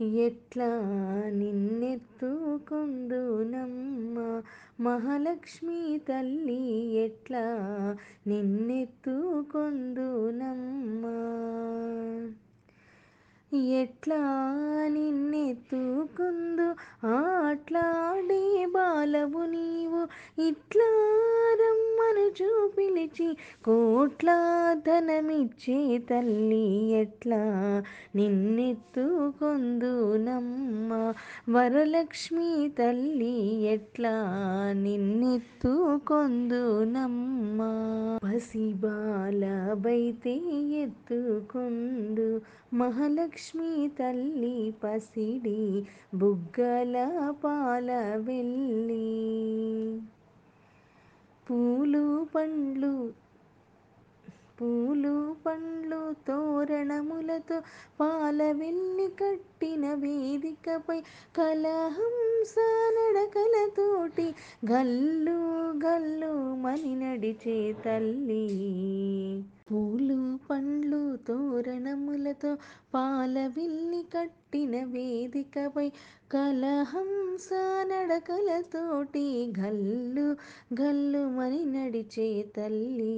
ఎట్లా నిన్నెత్తుకుందునమ్మ? మహాలక్ష్మి తల్లి ఎట్లా నిన్నెత్తుకుందునమ్మ? ఎట్లా నిన్నెత్తుకుందు ఆట్లాడే బాలవు నీవు? ఇట్లా రమ్మనుచు పిలిచి కోట్ల ధనమిచ్చే తల్లి ఎట్లా? నిన్నెత్తుకొందునమ్మ వరలక్ష్మి తల్లి ఎట్లా? నిన్నెత్తుకొందునమ్మ పసిబాలబైతే ఎత్తుకొందు మహాలక్ష్మి తల్లి పసిడి బుగ్గల పాల వెళ్ళి పూలు పండ్లు పూలు పండ్లు తోరణములతో పాల వెళ్ళి కట్టిన వేదికపై కలహంస నడకలతోటి గల్లు గల్లు మని నడిచే తల్లి. పూలు పండ్లు తోరణములతో పాల కట్టిన వేదికపై కలహంస నడకలతోటి గల్లు గల్లు మని నడిచే తల్లి.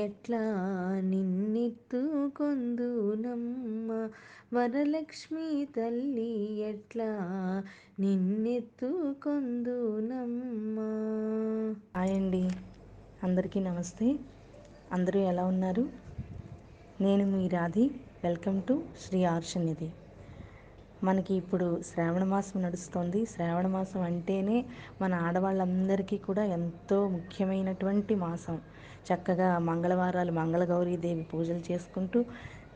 ఎట్లా నిన్నెత్తుకొందునమ్మ వరలక్ష్మి తల్లి ఎట్లా నిన్నెత్తుకొందునమ్మ హాయ్ అండి అందరికీ నమస్తే. అందరూ ఎలా ఉన్నారు? నేను మీ రాధి. వెల్కమ్ టు శ్రీ ఆర్షనిధి మనకి ఇప్పుడు శ్రావణ మాసం నడుస్తుంది. శ్రావణ మాసం అంటేనే మన ఆడవాళ్ళందరికీ కూడా ఎంతో ముఖ్యమైనటువంటి మాసం. చక్కగా మంగళవారాలు మంగళగౌరీదేవి పూజలు చేసుకుంటూ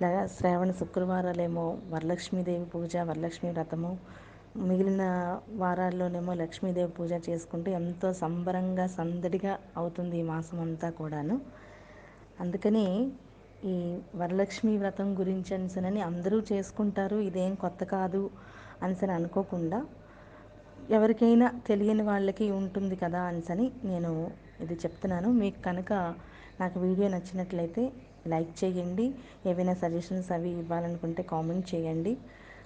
లేదా శ్రావణ శుక్రవారాలేమో వరలక్ష్మీదేవి పూజ వరలక్ష్మి వ్రతము మిగిలిన వారాల్లోనేమో లక్ష్మీదేవి పూజ చేసుకుంటూ ఎంతో సంబరంగా సందడిగా అవుతుంది ఈ మాసం అంతా కూడాను. అందుకని ఈ వరలక్ష్మి వ్రతం గురించి అనిసనని అందరూ చేసుకుంటారు ఇదేం కొత్త కాదు అనిసని అనుకోకుండా ఎవరికైనా తెలియని వాళ్ళకి ఉంటుంది కదా అనిసని నేను ఇది చెప్తున్నాను. మీకు కనుక నాకు వీడియో నచ్చినట్లయితే లైక్ చేయండి ఏవైనా సజెషన్స్ అవి ఇవ్వాలనుకుంటే కామెంట్ చేయండి.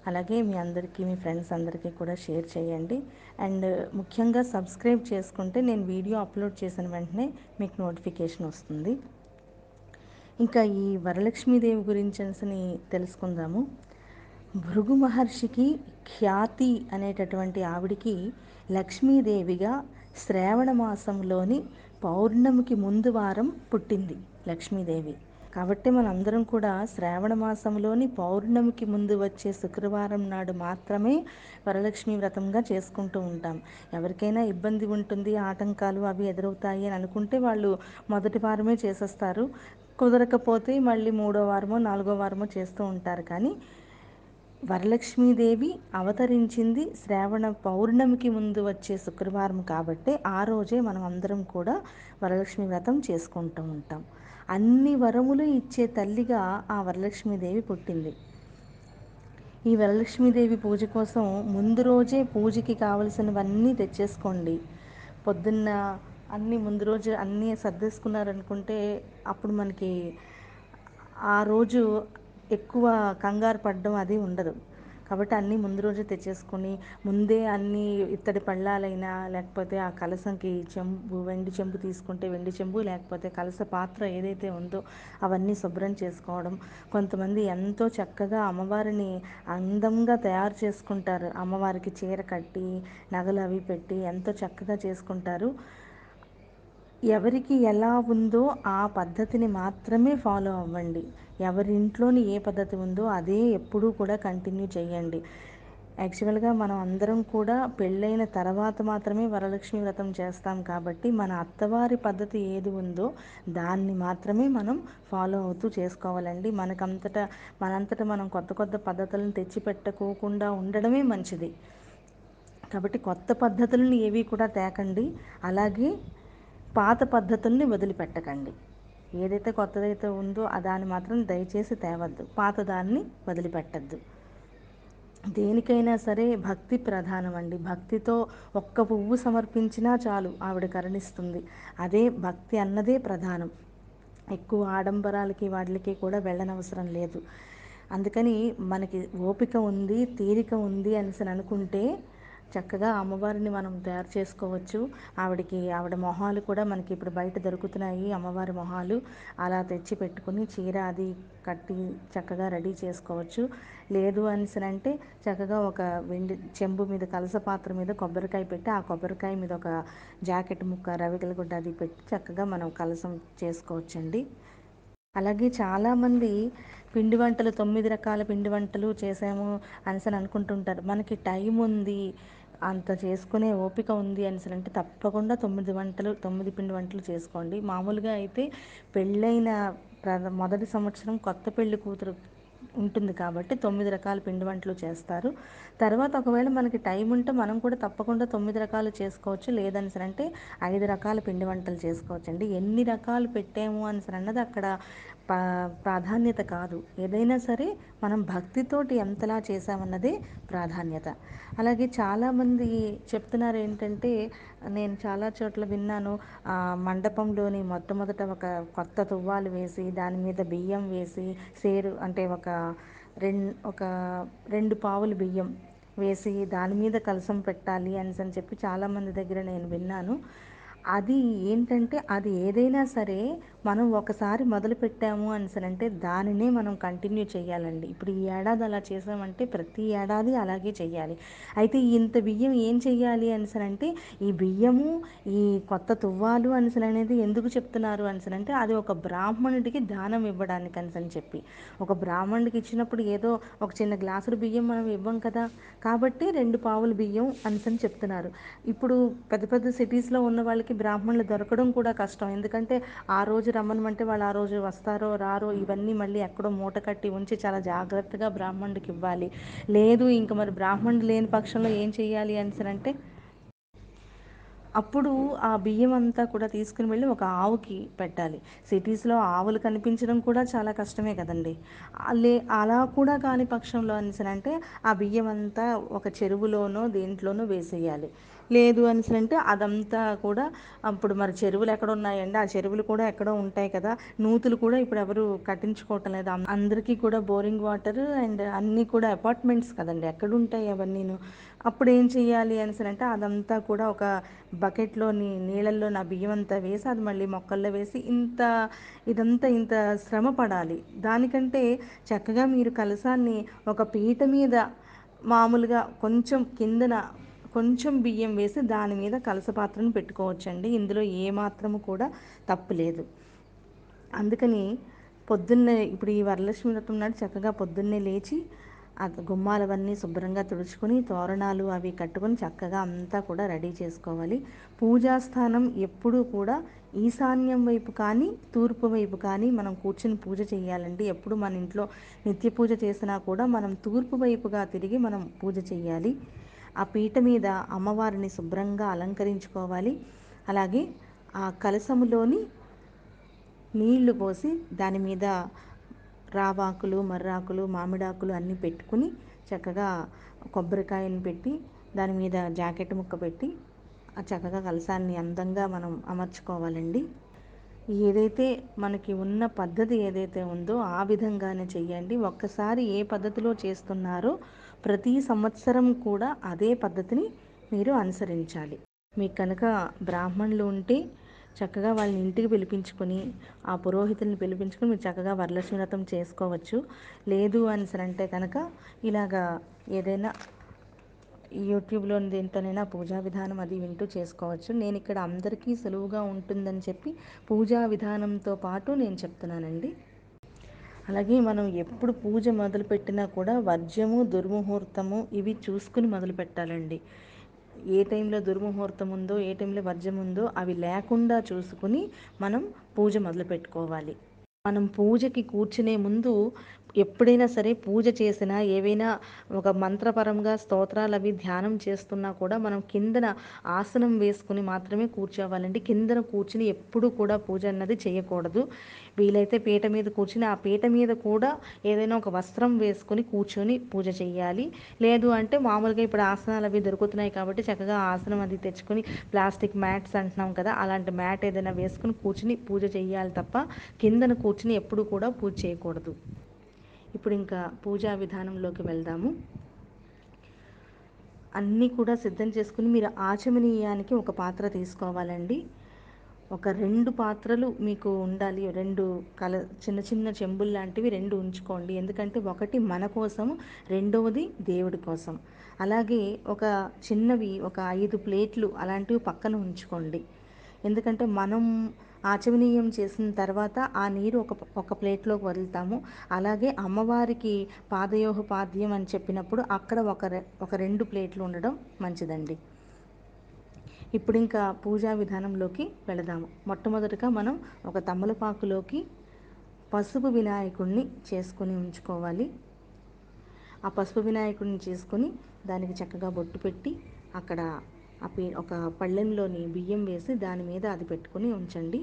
అలాగే మీ అందరికీ మీ ఫ్రెండ్స్ అందరికీ కూడా షేర్ చేయండి. అండ్ ముఖ్యంగా సబ్స్క్రైబ్ చేసుకుంటే నేను వీడియో అప్లోడ్ చేసిన వెంటనే మీకు నోటిఫికేషన్ వస్తుంది. ఇంకా ఈ వరలక్ష్మీదేవి గురించి అని తెలుసుకుందాము. భృగు మహర్షికి ఖ్యాతి అనేటటువంటి ఆవిడికి లక్ష్మీదేవిగా శ్రావణ మాసంలోని పౌర్ణమికి ముందు వారం పుట్టింది లక్ష్మీదేవి. కాబట్టి మనందరం కూడా శ్రావణ మాసంలోని పౌర్ణమికి ముందు వచ్చే శుక్రవారం నాడు మాత్రమే వరలక్ష్మి వ్రతంగా చేసుకుంటూ ఉంటాం. ఎవరికైనా ఇబ్బంది ఉంటుంది ఆటంకాలు అవి ఎదురవుతాయి అని అనుకుంటే వాళ్ళు మొదటి వారమే చేసేస్తారు. కుదరకపోతే మళ్ళీ మూడో వారమో నాలుగో వారమో చేస్తూ ఉంటారు. కానీ వరలక్ష్మీదేవి అవతరించింది శ్రావణ పౌర్ణమికి ముందు వచ్చే శుక్రవారం కాబట్టి ఆ రోజే మనం అందరం కూడా వరలక్ష్మి వ్రతం చేసుకుంటూ ఉంటాం. అన్ని వరములు ఇచ్చే తల్లిగా ఆ వరలక్ష్మీదేవి పుట్టింది. ఈ వరలక్ష్మీదేవి పూజ కోసం ముందు రోజే పూజకి కావలసినవన్నీ తెచ్చేసుకోండి. పొద్దున్న అన్నీ ముందు రోజు అన్నీ సర్దేసుకున్నారనుకుంటే అప్పుడు మనకి ఆ రోజు ఎక్కువ కంగారు పడడం అది ఉండదు. కాబట్టి అన్నీ ముందు రోజు తెచ్చేసుకొని ముందే అన్నీ ఇత్తడి పళ్ళాలైనా లేకపోతే ఆ కలసంకి చెంబు వెండి చెంబు తీసుకుంటే వెండి చెంబు లేకపోతే కలస పాత్ర ఏదైతే ఉందో అవన్నీ శుభ్రం చేసుకోవడం. కొంతమంది ఎంతో చక్కగా అమ్మవారిని అందంగా తయారు చేసుకుంటారు. అమ్మవారికి చీర కట్టి నగలు అవి పెట్టి ఎంతో చక్కగా చేసుకుంటారు. ఎవరికి ఎలా ఉందో ఆ పద్ధతిని మాత్రమే ఫాలో అవ్వండి. ఎవరి ఇంట్లోని ఏ పద్ధతి ఉందో అదే ఎప్పుడూ కూడా కంటిన్యూ చేయండి. యాక్చువల్గా మనం అందరం కూడా పెళ్ళైన తర్వాత మాత్రమే వరలక్ష్మి వ్రతం చేస్తాం కాబట్టి మన అత్తవారి పద్ధతి ఏది ఉందో దాన్ని మాత్రమే మనం ఫాలో అవుతూ చేసుకోవాలండి. మనకంతటా మనంతట మనం కొత్త కొత్త పద్ధతులను తెచ్చిపెట్టుకోకుండా ఉండడమే మంచిది. కాబట్టి కొత్త పద్ధతులను ఏవి కూడా తేకండి. అలాగే పాత పద్ధతుల్ని వదిలిపెట్టకండి. ఏదైతే కొత్తదైతే ఉందో దాన్ని మాత్రం దయచేసి తేవద్దు. పాత దాన్ని వదిలిపెట్టద్దు. దేనికైనా సరే భక్తి ప్రధానం అండి భక్తితో ఒక్క పువ్వు సమర్పించినా చాలు ఆవిడ కరుణిస్తుంది. అదే భక్తి అన్నదే ప్రధానం. ఎక్కువ ఆడంబరాలకి వాటికి కూడా వెళ్ళనవసరం లేదు. అందుకని మనకి ఓపిక ఉంది తీరిక ఉంది అనేసి అనుకుంటే చక్కగా అమ్మవారిని మనం తయారు చేసుకోవచ్చు. ఆవిడకి ఆవిడ మొహాలు కూడా మనకి ఇప్పుడు బయట దొరుకుతున్నాయి. అమ్మవారి మొహాలు అలా తెచ్చి పెట్టుకుని చీర అది కట్టి చక్కగా రెడీ చేసుకోవచ్చు. లేదు అంటే చక్కగా ఒక వెండి చెంబు మీద కలస పాత్ర మీద కొబ్బరికాయ పెట్టి ఆ కొబ్బరికాయ మీద ఒక జాకెట్ ముక్క రవికల గుడ్డ అది పెట్టి చక్కగా మనం కలసం చేసుకోవచ్చండి. అలాగే చాలామంది పిండి వంటలు తొమ్మిది రకాల పిండి వంటలు చేసాము అనేసి అనుకుంటుంటారు. మనకి టైం ఉంది. అంత చేసుకునే ఓపిక ఉంది అని అంటే తప్పకుండా తొమ్మిది వంటలు తొమ్మిది పిండి వంటలు చేసుకోండి. మామూలుగా అయితే పెళ్ళైన ప్ర మొదటి సంవత్సరం కొత్త పెళ్ళి కూతురు ఉంటుంది కాబట్టి తొమ్మిది రకాల పిండి వంటలు చేస్తారు. తర్వాత ఒకవేళ మనకి టైం ఉంటే మనం కూడా తప్పకుండా తొమ్మిది రకాలు చేసుకోవచ్చు. లేదని అంటే ఐదు రకాల పిండి వంటలు చేసుకోవచ్చు అండి ఎన్ని రకాలు పెట్టాము అని అన్నది అక్కడ పా ప్రాధాన్యత కాదు. ఏదైనా సరే మనం భక్తితోటి ఎంతలా చేసామన్నదే ప్రాధాన్యత. అలాగే చాలామంది చెప్తున్నారు ఏంటంటే నేను చాలా చోట్ల విన్నాను. మండపంలోని మొట్టమొదట ఒక కొత్త తువ్వాలు వేసి దాని మీద బియ్యం వేసి సేరు అంటే ఒక రెం ఒక రెండు పావులు బియ్యం వేసి దాని మీద కలసం పెట్టాలి అనేసి అని చెప్పి చాలామంది దగ్గర నేను విన్నాను. అది ఏంటంటే అది ఏదైనా సరే మనం ఒకసారి మొదలు పెట్టాము అంటే దానినే మనం కంటిన్యూ చేయాలండి. ఇప్పుడు ఈ ఏడాది అలా చేసామంటే ప్రతి ఏడాది అలాగే చేయాలి. అయితే ఇంత బియ్యం ఏం చేయాలి అనేసి అంటే ఈ బియ్యము ఈ కొత్త తువ్వాలు అనేసి అనేది ఎందుకు చెప్తున్నారు అనేసి అది ఒక బ్రాహ్మణుడికి దానం ఇవ్వడానికి అని చెప్పి. ఒక బ్రాహ్మణుడికి ఇచ్చినప్పుడు ఏదో ఒక చిన్న గ్లాసుడు బియ్యం మనం ఇవ్వం కదా. కాబట్టి రెండు పావులు బియ్యం అనేసి చెప్తున్నారు. ఇప్పుడు పెద్ద పెద్ద సిటీస్లో ఉన్న వాళ్ళకి బ్రాహ్మణులు దొరకడం కూడా కష్టం. ఎందుకంటే ఆ రోజు రమ్మనమంటే వాళ్ళు ఆ రోజు వస్తారో రారో ఇవన్నీ మళ్ళీ ఎక్కడో మూట కట్టి ఉంచి చాలా జాగ్రత్తగా బ్రాహ్మణుడికి ఇవ్వాలి. లేదు ఇంక మరి బ్రాహ్మణుడు లేని పక్షంలో ఏం చేయాలి అని అంటే అప్పుడు ఆ బియ్యం అంతా కూడా తీసుకుని వెళ్ళి ఒక ఆవుకి పెట్టాలి. సిటీస్లో ఆవులు కనిపించడం కూడా చాలా కష్టమే కదండి. లే అలా కూడా కాని పక్షంలో అనేసి అంటే ఆ బియ్యం అంతా ఒక చెరువులోనో దేంట్లోనో వేసేయాలి. లేదు అనేసి అంటే అదంతా కూడా అప్పుడు మరి చెరువులు ఎక్కడ ఉన్నాయండి? ఆ చెరువులు కూడా ఎక్కడో ఉంటాయి కదా. నూతులు కూడా ఇప్పుడు ఎవరు కట్టించుకోవటం లేదు. అందరికీ కూడా బోరింగ్ వాటర్ అండ్ అన్నీ కూడా అపార్ట్మెంట్స్ కదండి. ఎక్కడ ఉంటాయి అవన్నీను. అప్పుడు ఏం చెయ్యాలి అనేసి అంటే అదంతా కూడా ఒక బకెట్లోని నీళ్ళల్లో నా బియ్యం అంతా వేసి అది మళ్ళీ మొక్కల్లో వేసి ఇంత ఇదంతా ఇంత శ్రమ పడాలి. దానికంటే చక్కగా మీరు కలసాన్ని ఒక పీట మీద మామూలుగా కొంచెం కిందన కొంచెం బియ్యం వేసి దాని మీద కలస పాత్రను పెట్టుకోవచ్చండి. ఇందులో ఏమాత్రము కూడా తప్పు లేదు. అందుకని పొద్దున్నే ఇప్పుడు ఈ వరలక్ష్మి వ్రతం నాడు చక్కగా పొద్దున్నే లేచి ఆ గుమ్మాలవన్నీ శుభ్రంగా తుడుచుకొని తోరణాలు అవి కట్టుకొని చక్కగా అంతా కూడా రెడీ చేసుకోవాలి. పూజా స్థానం ఎప్పుడూ కూడా ఈశాన్యం వైపు కానీ తూర్పు వైపు కానీ మనం కూర్చుని పూజ చేయాలండి. ఎప్పుడు మన ఇంట్లో నిత్య పూజ చేసినా కూడా మనం తూర్పు వైపుగా తిరిగి మనం పూజ చేయాలి. ఆ పీట మీద అమ్మవారిని శుభ్రంగా అలంకరించుకోవాలి. అలాగే ఆ కలసములోని నీళ్ళు పోసి దాని మీద రావాకులు మర్రాకులు మామిడాకులు అన్నీ పెట్టుకుని చక్కగా కొబ్బరికాయని పెట్టి దాని మీద జాకెట్ ముక్క పెట్టి ఆ చక్కగా కలసాన్ని అందంగా మనం అమర్చుకోవాలండి. ఏదైతే మనకి ఉన్న పద్ధతి ఏదైతే ఉందో ఆ విధంగానే చెయ్యండి. ఒక్కసారి ఏ పద్ధతిలో చేస్తున్నారో ప్రతి సంవత్సరం కూడా అదే పద్ధతిని మీరు అనుసరించాలి. మీకు కనుక బ్రాహ్మణులు ఉంటే చక్కగా వాళ్ళని ఇంటికి పిలిపించుకొని ఆ పురోహితుల్ని పిలిపించుకొని మీరు చక్కగా వరలక్ష్మి వ్రతం చేసుకోవచ్చు. లేదు అని అంటే కనుక ఇలాగా ఏదైనా యూట్యూబ్లో దేంతోనైనా పూజా విధానం అది వింటూ చేసుకోవచ్చు. నేను ఇక్కడ అందరికీ సులువుగా ఉంటుందని చెప్పి పూజా విధానంతో పాటు నేను చెప్తున్నానండి. అలాగే మనం ఎప్పుడు పూజ మొదలుపెట్టినా కూడా వర్జ్యము దుర్ముహూర్తము ఇవి చూసుకుని మొదలు పెట్టాలండి ఏ టైంలో దుర్ముహూర్తం ఉందో ఏ టైంలో వర్జం ఉందో అవి లేకుండా చూసుకుని మనం పూజ మొదలు పెట్టుకోవాలి మనం పూజకి కూర్చునే ముందు ఎప్పుడైనా సరే పూజ చేసినా ఏవైనా ఒక మంత్రపరంగా స్తోత్రాలు అవి ధ్యానం చేస్తున్నా కూడా మనం కిందన ఆసనం వేసుకుని మాత్రమే కూర్చోవాలండి. కిందన కూర్చుని ఎప్పుడు కూడా పూజ అన్నది చేయకూడదు. వీలైతే పీట మీద కూర్చుని ఆ పీట మీద కూడా ఏదైనా ఒక వస్త్రం వేసుకొని కూర్చొని పూజ చేయాలి. లేదు అంటే మామూలుగా ఇప్పుడు ఆసనాలు అవి దొరుకుతున్నాయి కాబట్టి చక్కగా ఆసనం అది తెచ్చుకొని ప్లాస్టిక్ మ్యాట్స్ అంటున్నాం కదా అలాంటి మ్యాట్ ఏదైనా వేసుకుని కూర్చుని పూజ చేయాలి తప్ప కిందన కూర్చుని ఎప్పుడు కూడా పూజ చేయకూడదు. ఇప్పుడు ఇంకా పూజా విధానంలోకి వెళ్దాము. అన్నీ కూడా సిద్ధం చేసుకుని మీరు ఆచమనీయానికి ఒక పాత్ర తీసుకోవాలండి. ఒక రెండు పాత్రలు మీకు ఉండాలి. రెండు కల చిన్న చిన్న చెంబులు లాంటివి రెండు ఉంచుకోండి. ఎందుకంటే ఒకటి మన కోసం రెండవది దేవుడి కోసం. అలాగే ఒక చిన్నవి ఒక ఐదు ప్లేట్లు అలాంటివి పక్కన ఉంచుకోండి. ఎందుకంటే మనం ఆచమనీయం చేసిన తర్వాత ఆ నీరు ఒక ఒక ప్లేట్లోకి వదులుతాము. అలాగే అమ్మవారికి పాదయోహ పాద్యం అని చెప్పినప్పుడు అక్కడ ఒక రె ఒక రెండు ప్లేట్లు ఉండడం మంచిదండి. ఇప్పుడు ఇంకా పూజా విధానంలోకి వెళదాము. మొట్టమొదటిగా మనం ఒక తమలపాకులోకి పసుపు వినాయకుడిని చేసుకొని ఉంచుకోవాలి. ఆ పసుపు వినాయకుడిని చేసుకొని దానికి చక్కగా బొట్టు పెట్టి అక్కడ ఆ పే ఒక పళ్ళెంలోని బియ్యం వేసి దాని మీద అది పెట్టుకొని ఉంచండి.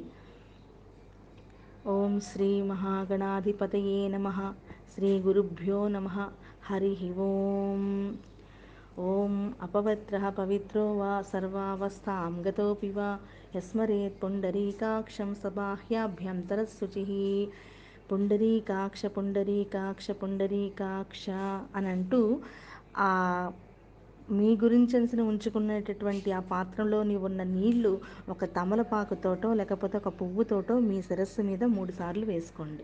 ఓం శ్రీ మహాగణాధిపతయే నమ. శ్రీ గురుభ్యో నమ. హరి ఓం. ఓం అపవిత్ర పవిత్రో వా సర్వావస్థాం గతోపి వా. యస్మరేత్ పుండరీకాక్షం సబాహ్యాభ్యంతరశుచి పుండరీకాక్ష పుండరీకాక్ష పుండరీకాక్ష అని అంటూ ఆ మీ గురించని ఉంచుకునేటటువంటి ఆ పాత్రలోని ఉన్న నీళ్ళు ఒక తమలపాకుతోటో లేకపోతే ఒక పువ్వుతోటో మీ శిరస్సు మీద మూడు సార్లు వేసుకోండి.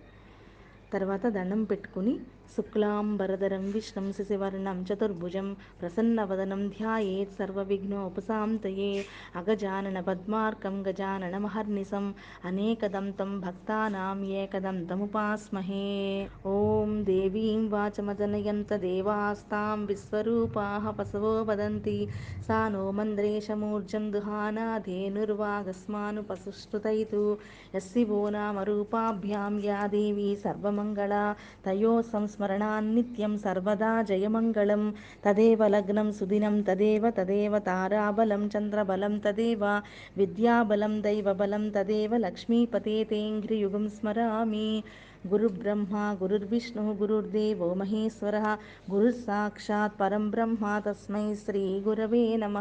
తర్వాత దండం పెట్టుకుని శుక్లాంబరధరం విష్ణం శశివర్ణం చతుర్భుజం ప్రసన్నవదనం ధ్యాయేత్ సర్వవిఘ్నోపశాంతయే అగజానన పద్మార్కం గజానన మహర్నిశం అనేకదం తం భక్తానాం ఏకదం తముపాస్మహే ఓం దేవీం వాచమజనయంత దేవాస్తాం విశ్వరూపాః పశవో వదంతి సా नो मन्द्रेशमूर्जं दुहाना धेनुर्वागस्मानुपसुष्टुतैतु यस्सिवो नाम रूपाभ्यां या देवी सर्वमङ्गला तयोः संस्मरणान्नित्यं స్మరణాన్నిత్యం సర్వదా జయమంగళం తదేవ లగ్నం సుదినం తదేవ తదేవ తారాబలం చంద్రబలం తదేవ విద్యాబలం దైవబలం తదేవ లక్ష్మీపతే తేంఘ్రియుగం స్మరామి గురుబ్రహ్మ గురుర్విష్ణు గురుర్దేవో మహేశ్వర గురుసాక్షాత్ పరం బ్రహ్మ తస్మై శ్రీ గురవే నమ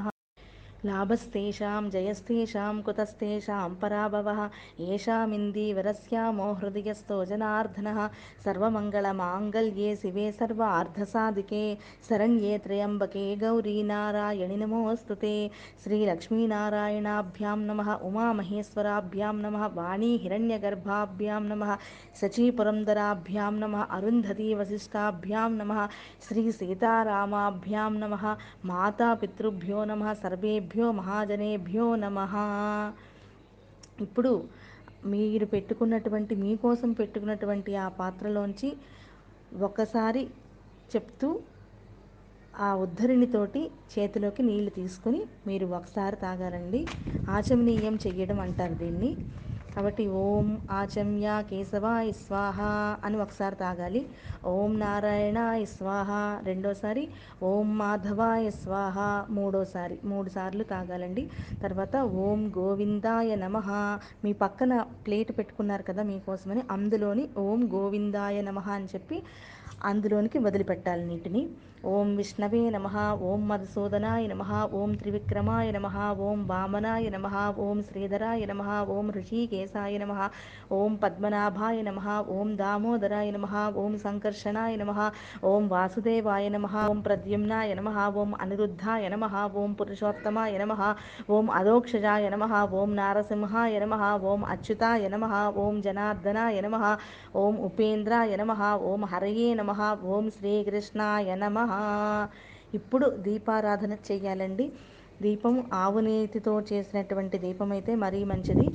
లాభస్తేషాం జయస్తేషాం కుతస్తేషాం పరాభవ ఏషామిందీవరస్యామో హృదయస్థో జనార్దన. సర్వమంగళమాంగళ్యే శివే సర్వార్ధసాధికే. శరణ్యే త్రయంబకే గౌరీ నారాయణి నమోస్తు శ్రీలక్ష్మీనారాయణాభ్యాం నమ. ఉమామహేశ్వరాభ్యాం నమ. వాణీ హిరణ్యగర్భాభ్యాం నమ. సచీపురంధరాభ్యాం నమ. అరుంధతీ వశిష్టాభ్యాం నమ. శ్రీసీతారామాభ్యాం నమ. మాతాపితృభ్యో నమ. సర్వేభ్య మహాజనేభ్యో నమ. ఇప్పుడు మీరు పెట్టుకున్నటువంటి మీకోసం పెట్టుకున్నటువంటి ఆ పాత్రలోంచి ఒకసారి చెప్తూ ఆ ఉద్ధరిణితోటి చేతిలోకి నీళ్ళు తీసుకొని మీరు ఒకసారి తాగారండి. ఆచమనీయం చెయ్యడం అంటారు దీన్ని. కాబట్టి ఓం ఆచమ్య కేశవాయ స్వాహ అని ఒకసారి తాగాలి. ఓం నారాయణాయ స్వాహ రెండోసారి ఓం మాధవాయ స్వాహ మూడోసారి మూడు సార్లు తాగాలండి. తర్వాత ఓం గోవిందాయ నమ. మీ పక్కన ప్లేట్ పెట్టుకున్నారు కదా మీకోసమని అందులోని ఓం గోవిందాయ నమ అని చెప్పి అందులోనికి వదిలిపెట్టాలి నీటిని. ఓం విష్ణవే నమ ఓం మధుసూదనాయ నమ ఓం త్రివిక్రమాయ నమ ఓం వామనాయ నమ ఓం శ్రీధరాయ నమ ఓం ఋషికేశాయ నమ ఓం పద్మనాభాయ నమ ఓం దామోదరాయ నమ ఓం సంకర్షణాయ నమ ఓం వాసుదేవాయ నమ ఓం ప్రద్యుమ్నాయ నమ ఓం అనిరుద్ధాయ నమ ఓం పురుషోత్తమాయ నమ ఓం అదోక్షజాయ నమ ఓం నారసింహాయ నమ ఓం అచ్యుతాయ నమ ఓం జనార్దనాయ నమ ఓం ఉపేంద్రాయ నమ ఓం హరయే నమ ఓం శ్రీకృష్ణాయ నమ ఇప్పుడు దీపారాధన చేయాలండి. దీపం ఆవు నేతితో చేసినటువంటి దీపం అయితే మరీ మంచిది.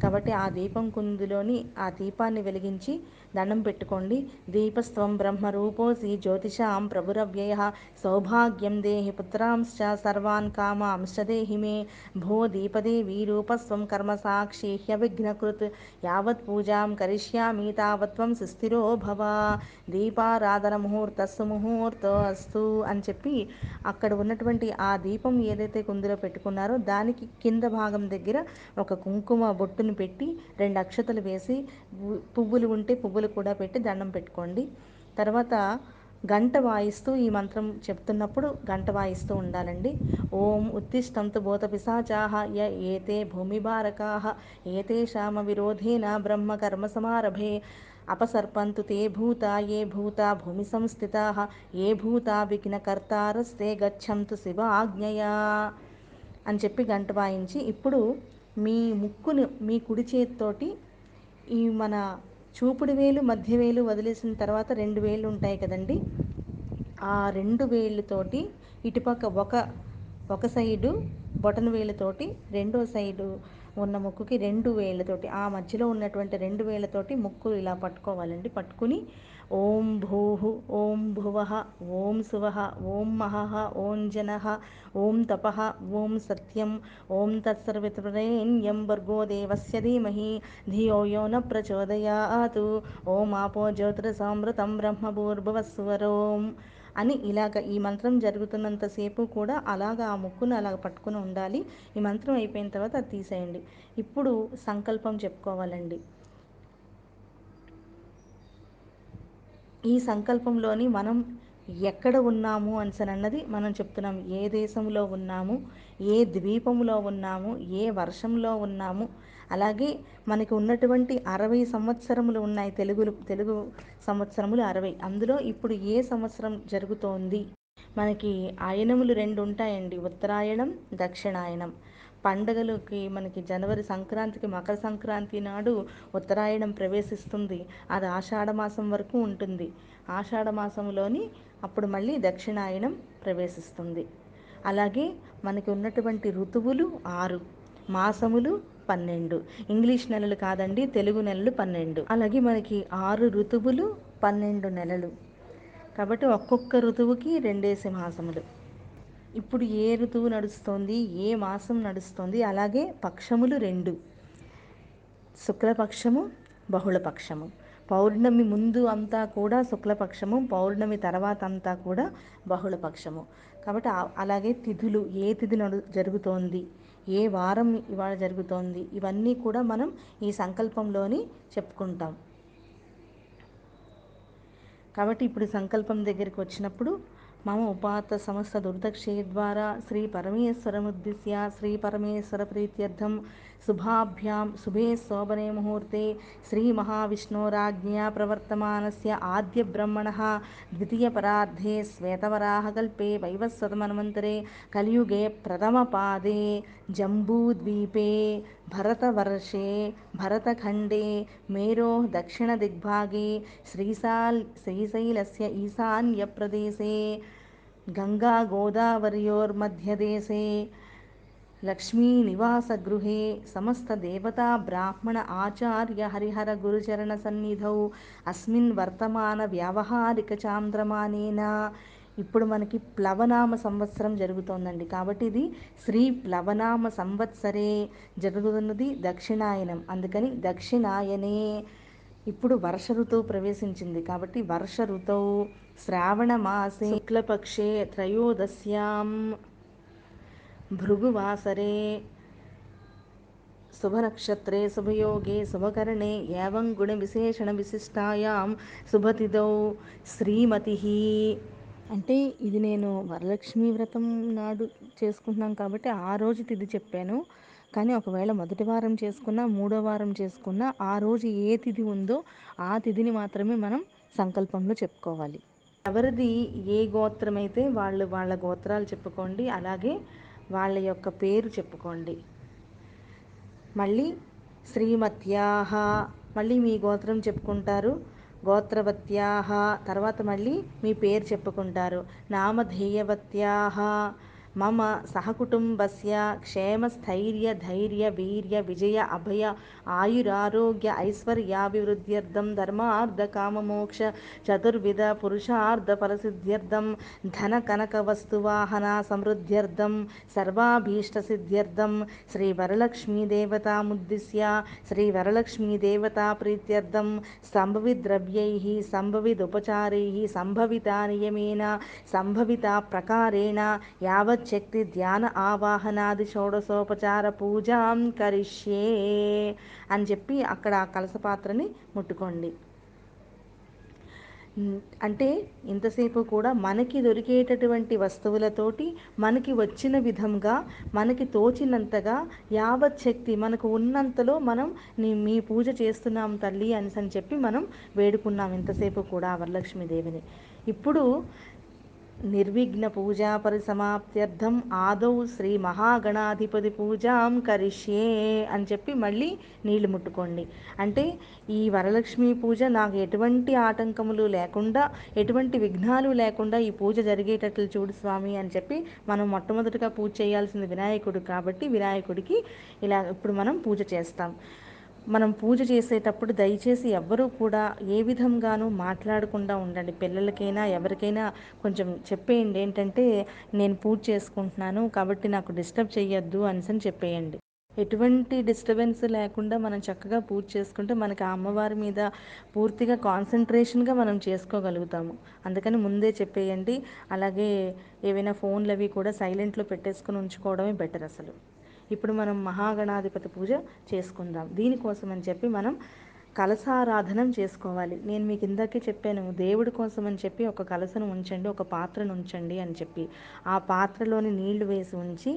కాబట్టి ఆ దీపం కుందులోని ఆ దీపాన్ని వెలిగించి దండం పెట్టుకోండి. దీపస్వం బ్రహ్మరూపోసి జ్యోతిషాం ప్రభురవ్యయ. సౌభాగ్యం దేహి పుత్రాంశ్చ సర్వాన్ కామ దేహి మే. భో దీపదేవి రూపస్వం కర్మ సాక్షి హ్యవిఘ్నకృత్. యావత్ పూజాం కరిష్యామి తావత్వం సుస్థిరో భవ. దీపారాధన ముహూర్తస్సు ముహూర్తో అస్తు అని చెప్పి అక్కడ ఉన్నటువంటి ఆ దీపం ఏదైతే కుందులో పెట్టుకున్నారో దానికి కింద భాగం దగ్గర ఒక కుంకుమ బొట్టును పెట్టి రెండు అక్షతలు వేసి పువ్వులు ఉంటే పువ్వులు కూడా పెట్టి దండం పెట్టుకోండి. తర్వాత గంట వాయిస్తూ ఈ మంత్రం చెప్తున్నప్పుడు గంట వాయిస్తూ ఉండాలండి. ఓం ఉత్తిష్టంతు భూత పిశాచాహ య ఏతే భూమిభారకాహ ఏతేషామ విరోధేన బ్రహ్మ కర్మ సమారభే అపసర్పంతు తే భూత ఏ భూత భూమి సంస్థితా ఏ భూత విఘ్నకర్తారస్తే గచ్చంతు శివ ఆజ్ఞయా అని చెప్పి గంట వాయించి ఇప్పుడు మీ ముక్కును మీ కుడి చేతితోటి ఈ మన చూపుడు వేలు మధ్య వేలు వదిలేసిన తర్వాత రెండు వేలు ఉంటాయి కదండి. ఆ రెండు వేళ్ళతోటి ఇటుపక్క ఒక ఒక సైడు బొటన వేలుతోటి రెండో సైడు ఉన్న ముక్కుకి రెండు వేళ్ళతోటి ఆ మధ్యలో ఉన్నటువంటి రెండు వేళ్ళతోటి ముక్కు ఇలా పట్టుకోవాలండి. పట్టుకుని ఓం భూః ఓం భువ ఓం శువ ఓం మహ ఓం జన ఓం తప ఓం సత్యం ఓం తత్సర్వితురేణ్యం భర్గో దేవస్య ధీమహి ధియో యో న ప్రచోదయాతు. ఓం ఆపో జ్యోతిరసామృతం బ్రహ్మభూర్భువస్వరోం అని ఇలాగ ఈ మంత్రం జరుగుతున్నంతసేపు కూడా అలాగ ఆ ముక్కును అలాగ పట్టుకుని ఉండాలి. ఈ మంత్రం అయిపోయిన తర్వాత అది తీసేయండి. ఇప్పుడు సంకల్పం చెప్పుకోవాలండి. ఈ సంకల్పంలోని మనం ఎక్కడ ఉన్నాము అన్నది మనం చెప్తున్నాం. ఏ దేశంలో ఉన్నాము? ఏ ద్వీపంలో ఉన్నాము? ఏ వర్షంలో ఉన్నాము? అలాగే మనకి ఉన్నటువంటి అరవై సంవత్సరములు ఉన్నాయి. తెలుగులు తెలుగు సంవత్సరములు అరవై. అందులో ఇప్పుడు ఏ సంవత్సరం జరుగుతోంది? మనకి ఆయనములు రెండు ఉంటాయండి. ఉత్తరాయణం దక్షిణాయనం పండగలకి మనకి జనవరి సంక్రాంతికి మకర సంక్రాంతి నాడు ఉత్తరాయణం ప్రవేశిస్తుంది. అది ఆషాఢ మాసం వరకు ఉంటుంది. ఆషాఢ మాసంలోని అప్పుడు మళ్ళీ దక్షిణాయనం ప్రవేశిస్తుంది. అలాగే మనకి ఉన్నటువంటి ఋతువులు ఆరు మాసములు పన్నెండు. ఇంగ్లీష్ నెలలు కాదండి తెలుగు నెలలు పన్నెండు. అలాగే మనకి ఆరు ఋతువులు పన్నెండు నెలలు. కాబట్టి ఒక్కొక్క ఋతువుకి రెండేసి మాసములు ఇప్పుడు ఏ ఋతువు నడుస్తోంది ఏ మాసం నడుస్తోంది అలాగే పక్షములు రెండు. శుక్లపక్షము బహుళపక్షము. పౌర్ణమి ముందు అంతా కూడా శుక్లపక్షము పౌర్ణమి తర్వాత అంతా కూడా బహుళపక్షము. కాబట్టి అలాగే తిథులు ఏ తిథి నడు జరుగుతోంది ఏ వారం ఇవాళ జరుగుతోంది ఇవన్నీ కూడా మనం ఈ సంకల్పంలోని చెప్పుకుంటాం. కాబట్టి ఇప్పుడు సంకల్పం దగ్గరికి వచ్చినప్పుడు మమ ఉపాత సమస్త దుర్దక్షే ద్వారా శ్రీ పరమేశ్వరముద్దిశ్య శ్రీ పరమేశ్వర ప్రీత్యర్థం శుభాభ్యాం శుభే శోభనే ముహూర్తే. శ్రీ మహావిష్ణోరాజ్ఞా ప్రవర్తమానస్య ఆద్య బ్రహ్మణ. ద్వితీయ పరార్ధే శ్వేతవరాహకల్పే వైవస్వతమన్వంతరే. కలియుగే ప్రథమ పాదే జంబూద్వీపే భరతవర్షే భరతఖండే మేరో దక్షిణదిగ్భాగే శ్రీశాల్ శ్రీశైలस्य ఈశాన్యప్రదేశే గంగా గోదావర్యోర్మధ్యదేశే లక్ష్మీనివాసగృహే సమస్తదేవతా బ్రాహ్మణ ఆచార్య హరిహర గురుచరణ సన్నిధౌ అస్మిన్ వర్తమాన వ్యావహారిక చాంద్రమానేన. ఇప్పుడు మనకి ప్లవనామ సంవత్సరం జరుగుతోందండి. కాబట్టి ఇది శ్రీ ప్లవనామ సంవత్సరే జరుగుతున్నది దక్షిణాయనం. అందుకని దక్షిణాయనే. ఇప్పుడు వర్ష ఋతువు ప్రవేశించింది కాబట్టి వర్ష ఋతువు శ్రావణ మాసే శుక్లపక్షే త్రయోదశ్యాం భృగువాసరే శుభనక్షత్రే శుభయోగే శుభకరణే ఏవం గుణ విశేషణ విశిష్టాయాం శుభతిథౌ శ్రీమతి. అంటే ఇది నేను వరలక్ష్మి వ్రతం నాడు చేసుకుంటున్నాం కాబట్టి ఆ రోజు తిది చెప్పాను. కానీ ఒకవేళ మొదటి వారం చేసుకున్నా మూడో వారం చేసుకున్నా ఆ రోజు ఏ తిథి ఉందో ఆ తిథిని మాత్రమే మనం సంకల్పంలో చెప్పుకోవాలి. ఎవరిది ఏ గోత్రం అయితే వాళ్ళు వాళ్ళ గోత్రాలు చెప్పుకోండి అలాగే వాళ్ళ యొక్క పేరు చెప్పుకోండి. మళ్ళీ శ్రీమత్యాహ మళ్ళీ మీ గోత్రం చెప్పుకుంటారు. గోత్రవత్యాహ తర్వాత మళ్ళీ మీ పేరు చెప్పుకుంటారు. నామధేయవత్యాహ మమ సహకుటుంబస్య క్షేమస్థైర్య ధైర్య వీర్య విజయ అభయ ఆయురారోగ్య ఐశ్వర్యాభివృద్ధ్యర్థం ధర్మార్థ కామమోక్ష చతుర్విధ పురుషార్థ ఫలసిద్ధ్యర్థం ధన కనక వస్తువాహన సమృద్ధ్యర్థం శక్తి ధ్యాన ఆవాహనాది షోడశోపచార పూజాం కరిష్యే అని చెప్పి అక్కడ ఆ కలస పాత్రని ముట్టుకోండి. అంటే ఇంతసేపు కూడా మనకి దొరికేటటువంటి వస్తువులతోటి మనకి వచ్చిన విధంగా మనకి తోచినంతగా యావత్ శక్తి మనకు ఉన్నంతలో మనం నీ మీ పూజ చేస్తున్నాం తల్లి అని అని చెప్పి మనం వేడుకున్నాం ఇంతసేపు కూడా వరలక్ష్మీదేవిని. ఇప్పుడు నిర్విఘ్న పూజా పరిసమాప్త్యర్థం ఆదౌ శ్రీ మహాగణాధిపతి పూజాం కరిష్యే అని చెప్పి మళ్ళీ నీళ్ళు ముట్టుకోండి. అంటే ఈ వరలక్ష్మి పూజ నాకు ఎటువంటి ఆటంకములు లేకుండా ఎటువంటి విఘ్నాలు లేకుండా ఈ పూజ జరిగేటట్లు చూడు స్వామి అని చెప్పి మనం మొట్టమొదటిగా పూజ చేయాల్సింది వినాయకుడు కాబట్టి వినాయకుడికి ఇలా ఇప్పుడు మనం పూజ చేస్తాం. మనం పూజ చేసేటప్పుడు దయచేసి ఎవ్వరూ కూడా ఏ విధంగానూ మాట్లాడకుండా ఉండండి. పిల్లలకైనా ఎవరికైనా కొంచెం చెప్పేయండి. ఏంటంటే నేను పూజ చేసుకుంటున్నాను కాబట్టి నాకు డిస్టర్బ్ చేయొద్దు అని చెప్పేయండి. ఎటువంటి డిస్టర్బెన్స్ లేకుండా మనం చక్కగా పూజ చేసుకుంటే మనకి ఆ అమ్మవారి మీద పూర్తిగా కాన్సన్ట్రేషన్గా మనం చేసుకోగలుగుతాము. అందుకని ముందే చెప్పేయండి. అలాగే ఏవైనా ఫోన్లు అవి కూడా సైలెంట్లో పెట్టేసుకుని ఉంచుకోవడమే బెటర్ అసలు. ఇప్పుడు మనం మహాగణాధిపతి పూజ చేసుకుందాం. దీనికోసం అని చెప్పి మనం కలసారాధనం చేసుకోవాలి. నేను మీకు ఇందాకే చెప్పాను దేవుడి కోసం అని చెప్పి ఒక కలసను ఉంచండి ఒక పాత్రను ఉంచండి అని చెప్పి. ఆ పాత్రలోని నీళ్ళు వేసి ఉంచి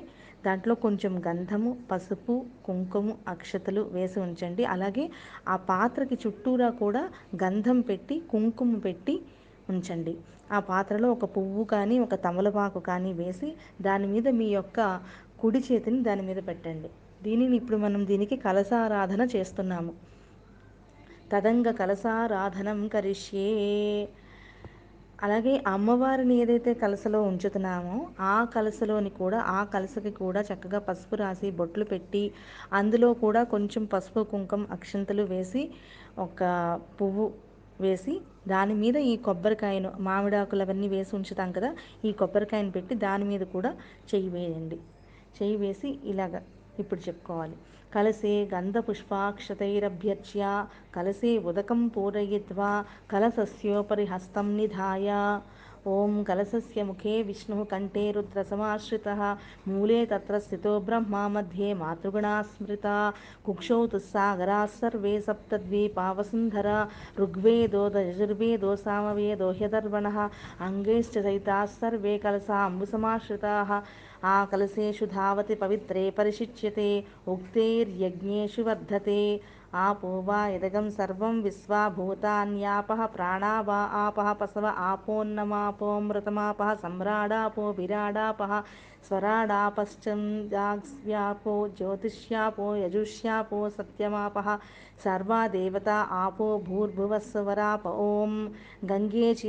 దాంట్లో కొంచెం గంధము పసుపు కుంకుమ అక్షతలు వేసి ఉంచండి. అలాగే ఆ పాత్రకి చుట్టూరా కూడా గంధం పెట్టి కుంకుమ పెట్టి ఉంచండి. ఆ పాత్రలో ఒక పువ్వు కానీ ఒక తమలపాకు కానీ వేసి దాని మీద మీ యొక్క కుడి చేతిని దాని మీద పెట్టండి. దీనిని ఇప్పుడు మనం దీనికి కలసారాధన చేస్తున్నాము. తదంగ కలసారాధనం కరిష్యే. అలాగే అమ్మవారిని ఏదైతే కలసలో ఉంచుతున్నామో ఆ కలసలోని కూడా ఆ కలసకి కూడా చక్కగా పసుపు రాసి బొట్లు పెట్టి అందులో కూడా కొంచెం పసుపు కుంకుమ అక్షంతలు వేసి ఒక పువ్వు వేసి దాని మీద ఈ కొబ్బరికాయను మామిడాకులు అవన్నీ వేసి ఉంచుతాం కదా ఈ కొబ్బరికాయను పెట్టి దాని మీద కూడా చెయ్యి వేయండి. చేయి వేసి ఇలాగ ఇప్పుడు చెప్పుకోవాలి. కలసే గంధపుష్పాక్షతైరభ్యర్చ్య కలసే ఉదకం పూరయిత్వా కలసస్యోపరి హస్తం నిధాయ. ఓం కలసస్య ముఖే విష్ణు కంఠే రుద్రసమాశ్రిత మూలే తత్ర స్థితో బ్రహ్మ మధ్యే మాతృగుణా స్మృత. కుక్షౌ తుస్సాగరా సర్వే సప్తద్వీపావసుంధర ఋగ్వేదో యజుర్వేదో సామవేదో హ్యదర్వణ అంగైశ్చ సైతా సర్వే కలసాంబుసమాశ్రితాः. ఆ కలశేషు ధావతి పవిత్రే పరిశిచ్యతే ఉక్తేర్యజ్ఞేషు వర్ధతే. ఆపో వా ఇదగం సర్వం విశ్వా భూతాన్యాపః ప్రాణా వా ఆపః పసవ ఆపోన్నమాపోమృతమాపః సమ్రాడాపో విరాడాపః స్వరాడాపశ్చందాస్వ్యాపో జ్యోతిష్యాపో యజుష్యాపో సత్యమాపః సర్వా దేవతా ఆపో భూర్భువస్వరాప ఓం గంగే చ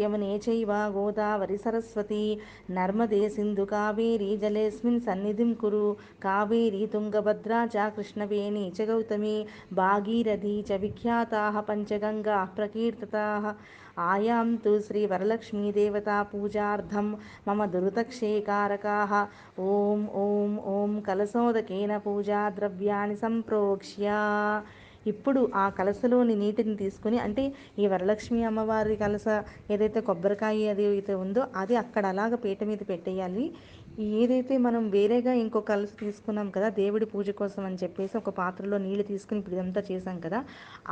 చైవ గోదావరి సరస్వతి నర్మదే సింధు కావేరీ జలేస్మిన్ సన్నిధిం కురు కావేరీ తుంగభద్రా చ కృష్ణవేణీ చ గౌతమి భాగీరథీ చ విఖ్యాతా పంచగంగా ప్రకీర్తితాः ఆయాం తు శ్రీవరలక్ష్మీదేవతా పూజార్థం మమ దురుతక్షేకారకాः. ఓం ఓం ఓం కలసోదకేన పూజా ద్రవ్యాన్ని సంప్రోక్ష్య. ఇప్పుడు ఆ కలసలోని నీటిని తీసుకుని అంటే ఈ వరలక్ష్మి అమ్మవారి కలస ఏదైతే కొబ్బరికాయ అది అయితే ఉందో అది అక్కడ అలాగ పీట మీద పెట్టేయాలి. ఏదైతే మనం వేరేగా ఇంకో కలస తీసుకున్నాం కదా దేవుడి పూజ కోసం అని చెప్పేసి ఒక పాత్రలో నీళ్ళు తీసుకుని ఇప్పుడు ఇదంతా చేసాం కదా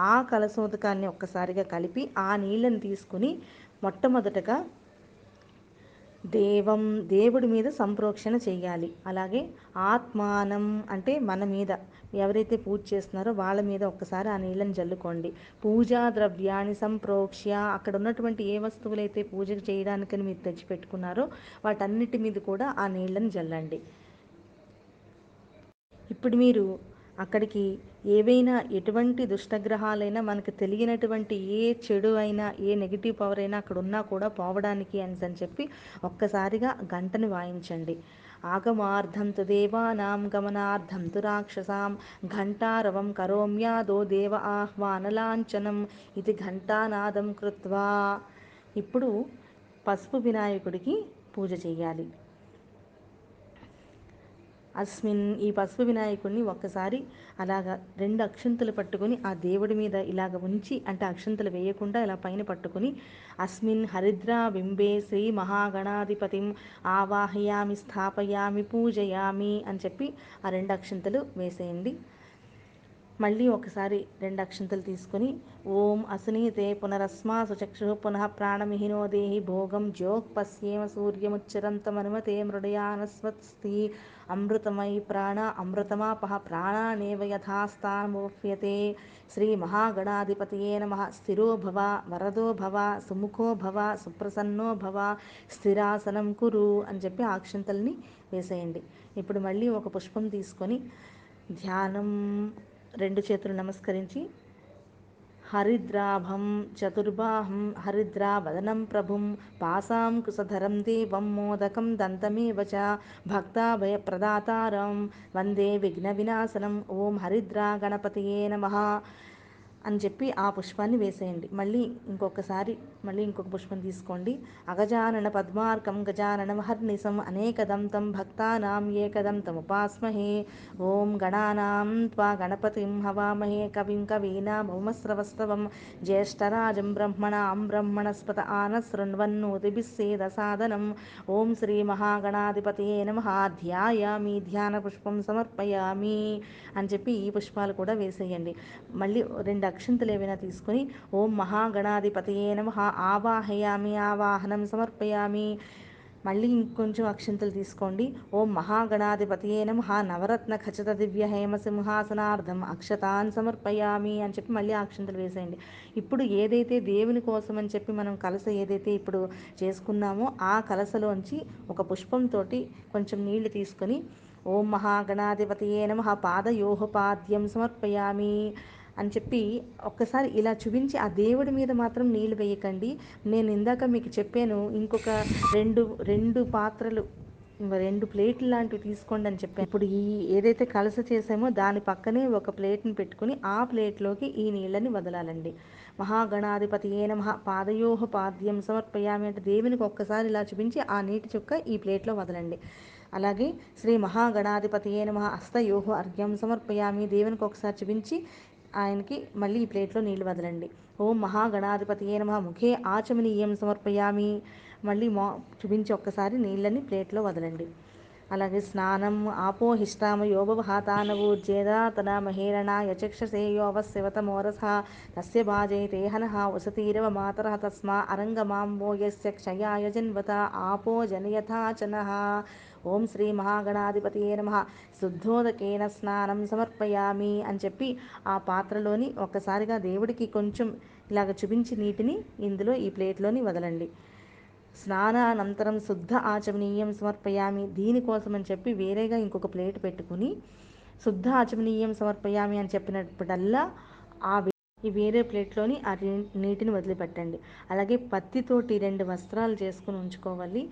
ఆ కలసోదకాన్ని ఒక్కసారిగా కలిపి ఆ నీళ్ళని తీసుకుని మొట్టమొదటగా దేవం దేవుడి మీద సంప్రోక్షణ చేయాలి. అలాగే ఆత్మానం అంటే మన మీద. ఎవరైతే పూజ చేస్తున్నారో వాళ్ళ మీద ఒక్కసారి ఆ నీళ్ళని జల్లుకోండి. పూజా ద్రవ్యాన్ని సంప్రోక్ష్య అక్కడ ఉన్నటువంటి ఏ వస్తువులైతే పూజ చేయడానికని మీరు తెచ్చిపెట్టుకున్నారో వాటన్నిటి మీద కూడా ఆ నీళ్ళని జల్లండి. ఇప్పుడు మీరు అక్కడికి ఏవైనా ఎటువంటి దుష్టగ్రహాలైనా మనకు తెలియనటువంటి ఏ చెడు అయినా ఏ నెగిటివ్ పవర్ అయినా అక్కడ ఉన్నా కూడా పోవడానికి అని అని చెప్పి ఒక్కసారిగా గంటని వాయించండి. ఆగమార్థం తు దేవానాం గమనార్థం తు రాక్షసాం ఘంటారవం కరోమ్యాదో దేవ ఆహ్వానలాంఛనం ఇది ఘంటానాదం కృత్వా ఇప్పుడు పసుపు వినాయకుడికి పూజ చేయాలి అస్మిన్ ఈ పసుపు వినాయకుడిని ఒక్కసారి అలాగా రెండు అక్షంతలు పట్టుకొని ఆ దేవుడి మీద ఇలాగ ఉంచి అంటే అక్షంతలు వేయకుండా ఇలా పైన పట్టుకొని అస్మిన్ హరిద్రా బింబే శ్రీ మహాగణాధిపతిం ఆవాహయామి స్థాపయామి పూజయామి అని చెప్పి ఆ రెండు అక్షంతలు వేసేయండి. మళ్ళీ ఒకసారి రెండు అక్షంతలు తీసుకొని ఓం అసునీతే పునరస్మా సుచక్షు పునః ప్రాణమిహినో దేహి భోగం జోక్ పశ్యేమ సూర్యముచ్చరంతమనుమతే మృడయానస్వస్తి. అమృతమయి ప్రాణ అమృతమాపహ ప్రాణానేవ యథాస్థానమోప్యతే శ్రీ మహాగణాధిపతియే నమ. స్థిరో భవ వరదో భవ సుముఖో భవ సుప్రసన్నో భవ స్థిరాసనం కురు అని చెప్పి ఆక్షంతల్ని వేసేయండి. ఇప్పుడు మళ్ళీ ఒక పుష్పం తీసుకొని ధ్యానం రెండు చేతులు నమస్కరించి హరిద్రాభం చతుర్బాహం హరిద్రావదనం ప్రభుం పాసాం కుశధరం దేవం మోదకం దంతమేవ చ భక్తాభయప్రదాతారం వందే విఘ్న వినాశనం. ఓం హరిద్రా గణపతియే నమః. అని చెప్పి ఆ పుష్పాన్ని వేసేయండి. మళ్ళీ ఇంకొకసారి మళ్ళీ ఇంకొక పుష్పం తీసుకోండి. అగజానన పద్మార్కం గజానన మహర్నిసం అనేకదంతం భక్తానాం ఏకదంతం ఉపాస్మహే ఓం గణానాం త్వా గణపతిం హవామహే. కవిం కవీనా భౌమస్రవస్తవం జ్యేష్ఠరాజం బ్రహ్మణాం బ్రహ్మణస్పత ఆనశృణ్వన్నోతిభిస్సేద సాధనం ఓం శ్రీ మహాగణాధిపతియే నమ. ధ్యాయామి ధ్యాన పుష్పం సమర్పయామి అని చెప్పి ఈ పుష్పాలు కూడా వేసేయండి. మళ్ళీ రెండు అక్షంతలు ఏవైనా తీసుకొని ఓం మహాగణాధిపతియే నమ. ఆవాహయామి ఆవాహనం సమర్పయామి. మళ్ళీ ఇంకొంచెం అక్షంతలు తీసుకోండి. ఓం మహాగణాధిపతియే నమ. నవరత్న ఖచ్చిత దివ్య హేమ సింహాసనార్థం అక్షతాన్ సమర్పయామి అని చెప్పి మళ్ళీ అక్షంతులు వేసేయండి. ఇప్పుడు ఏదైతే దేవుని కోసం అని చెప్పి మనం కలస ఏదైతే ఇప్పుడు చేసుకున్నామో ఆ కలసలోంచి ఒక పుష్పంతో కొంచెం నీళ్ళు తీసుకొని ఓం మహాగణాధిపతియే నమ. పాదయోహపాద్యం సమర్పయామి. అని చెప్పి ఒక్కసారి ఇలా చూపించి ఆ దేవుడి మీద మాత్రం నీళ్ళు వేయకండి. నేను ఇందాక మీకు చెప్పాను ఇంకొక రెండు రెండు పాత్రలు రెండు ప్లేట్లు లాంటివి తీసుకోండి అని చెప్పాను. ఇప్పుడు ఈ ఏదైతే కలస చేసామో దాని పక్కనే ఒక ప్లేట్ని పెట్టుకుని ఆ ప్లేట్లోకి ఈ నీళ్ళని వదలాలండి. మహాగణాధిపతి ఏ నమ పాదయోహ పాద్యం సమర్పయామి అంటే దేవునికి ఒక్కసారి ఇలా చూపించి ఆ నీటి చుక్క ఈ ప్లేట్లో వదలండి. అలాగే శ్రీ మహాగణాధిపతి ఏ నమ హస్తయోహ అర్ఘ్యం సమర్పయామి దేవునికి ఒకసారి చూపించి ఆయనకి మళ్ళీ ఈ ప్లేట్లో నీళ్ళు వదలండి. ఓం మహాగణాధిపతి ఏనమ నమ. ముఖే ఆచమనీయం సమర్పయామి. మళ్ళీ మో చూపించి ఒక్కసారి నీళ్ళని ప్లేట్లో వదలండి. అలాగే స్నానం ఆపోహిష్టామ యోభవహాతానవూర్జేదాతన మహేరణ యచక్షసే యోవస్యవతమోరస తస్య భాజే తేహన వసతీరవ మాతర తస్మా. అరంగమాంబో యస్య క్షయాయ జన్వత. ఆపో జనయథాచన ఓం శ్రీ మహాగణాధిపతియే నమ. శుద్ధోదకేన స్నానం సమర్పయామి అని చెప్పి ఆ పాత్రలోని ఒక్కసారిగా దేవుడికి కొంచెం ఇలాగ చూపించి నీటిని ఇందులో ఈ ప్లేట్లోని వదలండి. స్నానానంతరం శుద్ధ ఆచమనీయం సమర్పయామి దీనికోసం అని చెప్పి వేరేగా ఇంకొక ప్లేట్ పెట్టుకుని శుద్ధ ఆచమనీయం సమర్పయామి అని చెప్పినప్పుడల్లా ఆ వే- ఈ వేరే ప్లేట్లోని ఆ నీటిని వదిలిపెట్టండి. అలాగే పత్తితోటి రెండు వస్త్రాలు చేసుకుని ఉంచుకోవాలి.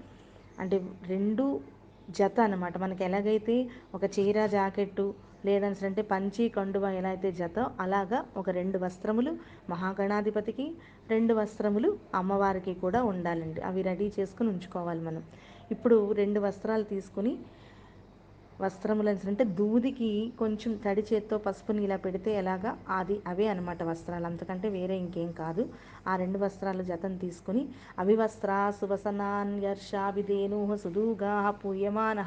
అంటే రెండు జత అనమాట మనకి ఎలాగైతే ఒక చీర జాకెట్టు లేదంటే పంచి కండువ ఎలా అయితే జత అలాగా ఒక రెండు వస్త్రములు మహాగణాధిపతికి రెండు వస్త్రములు అమ్మవారికి కూడా ఉండాలండి. అవి రెడీ చేసుకుని ఉంచుకోవాలి మనం. ఇప్పుడు రెండు వస్త్రాలు తీసుకుని వస్త్రములు అంటే దూదికి కొంచెం తడి చేత్తో పసుపుని ఇలా పెడితే ఎలాగా? అది అవే అనమాట వస్త్రాలు. అంతకంటే వేరే ఇంకేం కాదు. ఆ రెండు వస్త్రాలు జతను తీసుకుని అవివస్త్రా సువసనాన్యర్షాభిధేను సుదూగా పూయమాన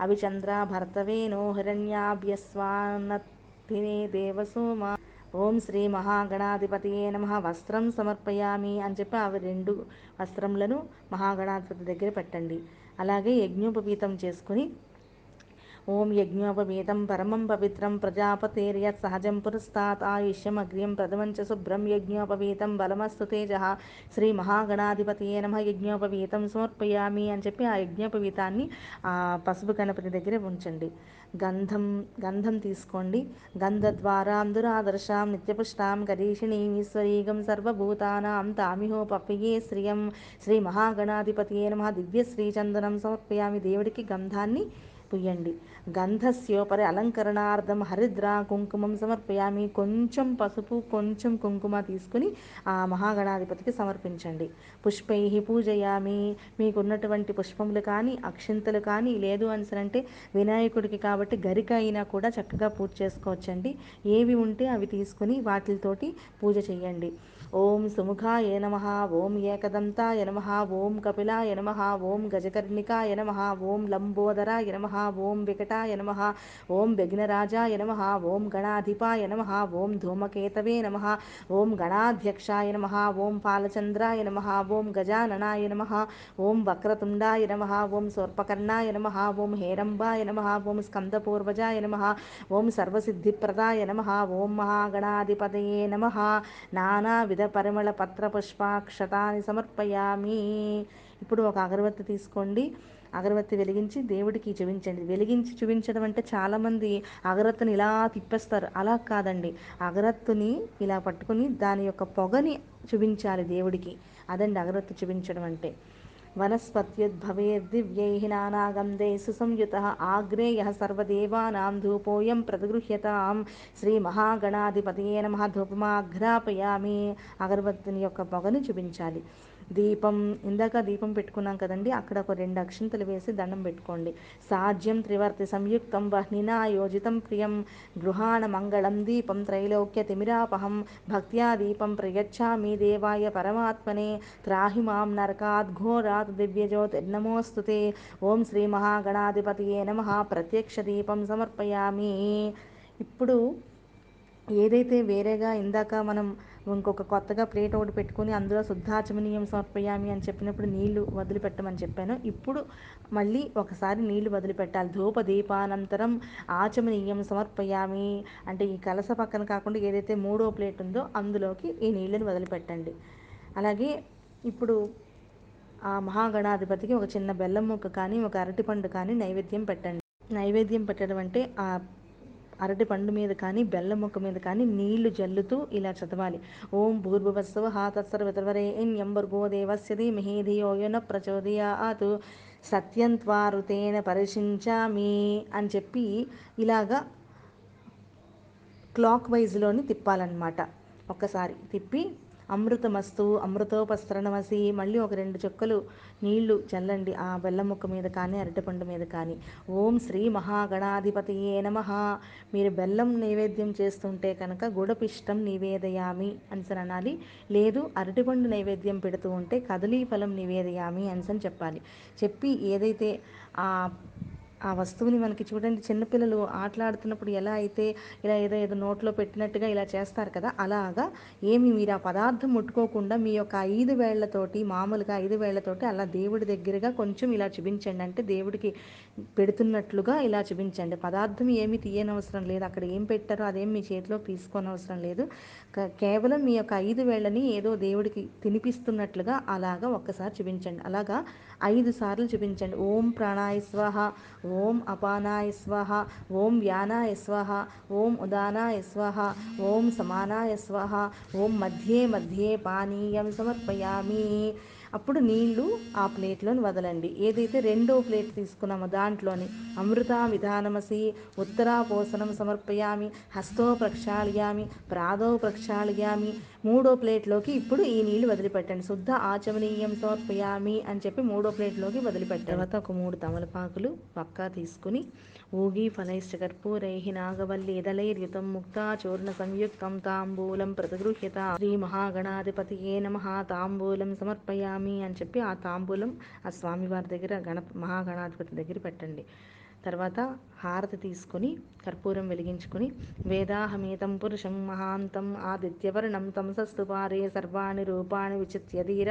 అవిచంద్ర భర్తవేనో హిరణ్యాభ్యస్వానత్తినే దేవసోమ. ఓం శ్రీ మహాగణాధిపతియే నమ. వస్త్రం సమర్పయామి అని చెప్పి అవి రెండు వస్త్రములను మహాగణాధిపతి దగ్గర పెట్టండి. అలాగే యజ్ఞోపవీతం చేసుకుని ఓం యజ్ఞోపవీతం పరమం పవిత్రం ప్రజాపతేర్యత్ సహజం పురస్తాత్ ఆయుష్యం అగ్రియం ప్రథమం చ శుభ్రం యజ్ఞోపవీతం బలమస్తు తేజ. శ్రీ మహాగణాధిపతియే నమ. యజ్ఞోపవీతం సమర్పయామి అని చెప్పి ఆ యజ్ఞోపవీతాన్ని ఆ పసుపు గణపతి దగ్గర ఉంచండి. గంధం గంధం తీసుకోండి. గంధద్వారాం దురాదర్శాం నిత్యపుష్టాం కరీషిణీం ఈశ్వరీగం సర్వభూతానాం తామిహోపప్యే శ్రియం. శ్రీ మహాగణాధిపతియే నమ. దివ్య శ్రీచందనం సమర్పయామి. దేవుడికి గంధాన్ని పుయ్యండి గంధస్యోపరి అలంకరణార్థం హరిద్ర కుంకుమం సమర్పయామి. కొంచెం పసుపు కొంచెం కుంకుమ తీసుకుని ఆ మహాగణాధిపతికి సమర్పించండి. పుష్పై పూజయామి. మీకున్నటువంటి పుష్పములు కానీ అక్షింతలు కానీ లేదు అనిసరంటే వినాయకుడికి కాబట్టి గరిక అయినా కూడా చక్కగా పూజ చేసుకోవచ్చండి. ఏవి ఉంటే అవి తీసుకుని వాటితోటి పూజ చేయండి. ఓం సుముఖాయ నమ ఓం ఏకదంతాయ నమ ఓం కపిలాయ నమ ఓం గజకర్ణికాయ నమ ఓం లంబోదరాయ నమ ఓం వికటాయ నమ ఓం విఘ్నరాజాయ నమ ఓం గణాధిపాయ నమ ఓం ధూమకేతవే నమ ఓం గణాధ్యక్షాయ నమ ఓం పాలచంద్రాయ నమ ఓం గజాననాయ నమ ఓం వక్రతుండాయ నమ ఓం సోర్పకర్ణాయ నమ ఓం హేరంబాయ నమ ఓం స్కందపూర్వజాయ నమ ఓం సర్వసిద్ధిప్రదాయ నమ ఓం మహాగణాధిపతయే నమ నానావిధ పరిమళ పత్ర సమర్పయామి. ఇప్పుడు ఒక అగరబత్తి తీసుకోండి. అగరబత్తి వెలిగించి దేవుడికి చూపించండి. వెలిగించి చూపించడం అంటే చాలామంది అగరత్తుని ఇలా తిప్పేస్తారు. అలా కాదండి. అగరత్తుని ఇలా పట్టుకొని దాని యొక్క పొగని చూపించాలి దేవుడికి. అదండి అగరత్తు చూపించడం అంటే. వనస్పత్యుద్భవేర్దివ్యై నానాగంధే సుసంయుత ఆగ్రేయ సర్వదేవానాం ధూపోయం ప్రతిగృహ్యతాం శ్రీ మహాగణాధిపతి నమ ధూపమాఘ్రాపయామి అగరబత్తిని యొక్క పొగను చూపించాలి। దీపం ఇందాక దీపం పెట్టుకున్నాం కదండి అక్కడ ఒక రెండు అక్షింతలు వేసి దండం పెట్టుకోండి. సాధ్యం త్రివర్తి సంయుక్తం వహ్నినా యోజితం ప్రియం. గృహాణ మంగళం దీపం త్రైలోక్య తిమిరాపహం. భక్త్యా దీపం ప్రయచ్చామి దేవాయ పరమాత్మనే. త్రాహి మాం నరకాద్ ఘోరాత్ దివ్యజ్యోతిర్నమోస్తుతే ఓం శ్రీ మహాగణాధిపతియే నమ. ప్రత్యక్ష దీపం సమర్పయామి. ఇప్పుడు ఏదైతే వేరేగా ఇందాక మనం ఇంకొక కొత్తగా ప్లేట్ ఒకటి పెట్టుకొని అందులో శుద్ధాచమనీయం సమర్పయామి అని చెప్పినప్పుడు నీళ్ళు వదిలిపెట్టమని చెప్పాను. ఇప్పుడు మళ్ళీ ఒకసారి నీళ్ళు వదిలిపెట్టాలి. ధూప దీపానంతరం ఆచమనీయం సమర్పయామి అంటే ఈ కలస పక్కన కాకుండా ఏదైతే మూడో ప్లేట్ ఉందో అందులోకి ఈ నీళ్ళని వదిలిపెట్టండి. అలాగే ఇప్పుడు ఆ మహాగణాధిపతికి ఒక చిన్న బెల్లం ముక్క కానీ ఒక అరటిపండు కానీ నైవేద్యం పెట్టండి. నైవేద్యం పెట్టడం అంటే ఆ అరటి పండు మీద కానీ బెల్ల ముక్క మీద కానీ నీళ్ళు జల్లుతూ ఇలా చదవాలి. ఓం భూర్భువస్వ తత్సర్వతవరేణ్యం భర్గో దేవస్య ధీమహి ధియో యో న ప్రచోదయాతు. సత్యం త్వారుతేన పరిశించామి అని చెప్పి ఇలాగా క్లాక్ వైజ్లోని తిప్పాలన్నమాట. ఒక్కసారి తిప్పి అమృతమస్తు అమృతోపస్త్రణమసి మళ్ళీ ఒక రెండు చుక్కలు నీళ్ళు చల్లండి. ఆ బెల్లం ముక్క మీద కానీ అరటిపండు మీద కానీ. ఓం శ్రీ మహాగణాధిపతియే నమ. మీరు బెల్లం నైవేద్యం చేస్తుంటే కనుక గుడపిష్టం నివేదయామి అని అనాలి. లేదు అరటిపండు నైవేద్యం పెడుతూ ఉంటే కదలీ ఫలం నివేదయామి అని చెప్పాలి. చెప్పి ఏదైతే ఆ ఆ వస్తువుని మనకి చూడండి చిన్నపిల్లలు ఆటలాడుతున్నప్పుడు ఎలా అయితే ఇలా ఏదో ఏదో నోట్లో పెట్టినట్టుగా ఇలా చేస్తారు కదా అలాగా ఏమి మీరు ఆ పదార్థం ముట్టుకోకుండా మీ యొక్క ఐదు వేళ్ళతోటి మామూలుగా ఐదు వేళ్ళతోటి అలా దేవుడి దగ్గరగా కొంచెం ఇలా చూపించండి. అంటే దేవుడికి పెడుతున్నట్లుగా ఇలా చూపించండి. పదార్థం ఏమి తీయనవసరం లేదు. అక్కడ ఏం పెట్టారో అదేం మీ చేతిలో తీసుకోనవసరం లేదు. కేవలం మీ యొక్క ఐదు వేళ్ళని ఏదో దేవుడికి తినిపిస్తున్నట్లుగా అలాగా ఒక్కసారి చూపించండి. అలాగా ఐదు సార్లు చూపించండి. ఓం ప్రాణాయ స్వాహ ఓం అపానాయ స్వాహ ఓం వ్యానాయ స్వాహ ఓం ఉదానాయ స్వాహ ఓం సమానాయ స్వాహ ఓం మధ్యే మధ్యే పానీయం సమర్పయామి. అప్పుడు నీళ్ళు ఆ ప్లేట్లోని వదలండి. ఏదైతే రెండో ప్లేట్ తీసుకున్నామో దాంట్లోని అమృత విధానమసి ఉత్తరాపోసనం సమర్పయామి హస్తో ప్రక్షాళయామి ప్రాదో ప్రక్షాళయామి మూడో ప్లేట్లోకి ఇప్పుడు ఈ నీళ్ళు వదిలిపెట్టండి. శుద్ధ ఆచమనీయం సమర్పయామి అని చెప్పి మూడో ప్లేట్లోకి వదిలిపెట్టిన తర్వాత ఒక మూడు తమలపాకులు పక్కా తీసుకుని ఊగి ఫలైశ్చ కర్పూరై నాగవల్లి ఇదలైర్యుతం చూర్ణ సంయుక్తం తాంబూలం ప్రతిగృహ్యత. శ్రీ మహాగణాధిపతియే నమ. తాంబూలం సమర్పయామి అని చెప్పి ఆ తాంబూలం ఆ స్వామివారి దగ్గర గణ మహాగణాధిపతి దగ్గర పెట్టండి. తర్వాత హారతి తీసుకొని కర్పూరం వెలిగించుకొని వేదాహమేతం పురుషం మహాంతం ఆదిత్యవర్ణం తమసస్తు పారే సర్వాణి రూపాణి విచిత్య ధీర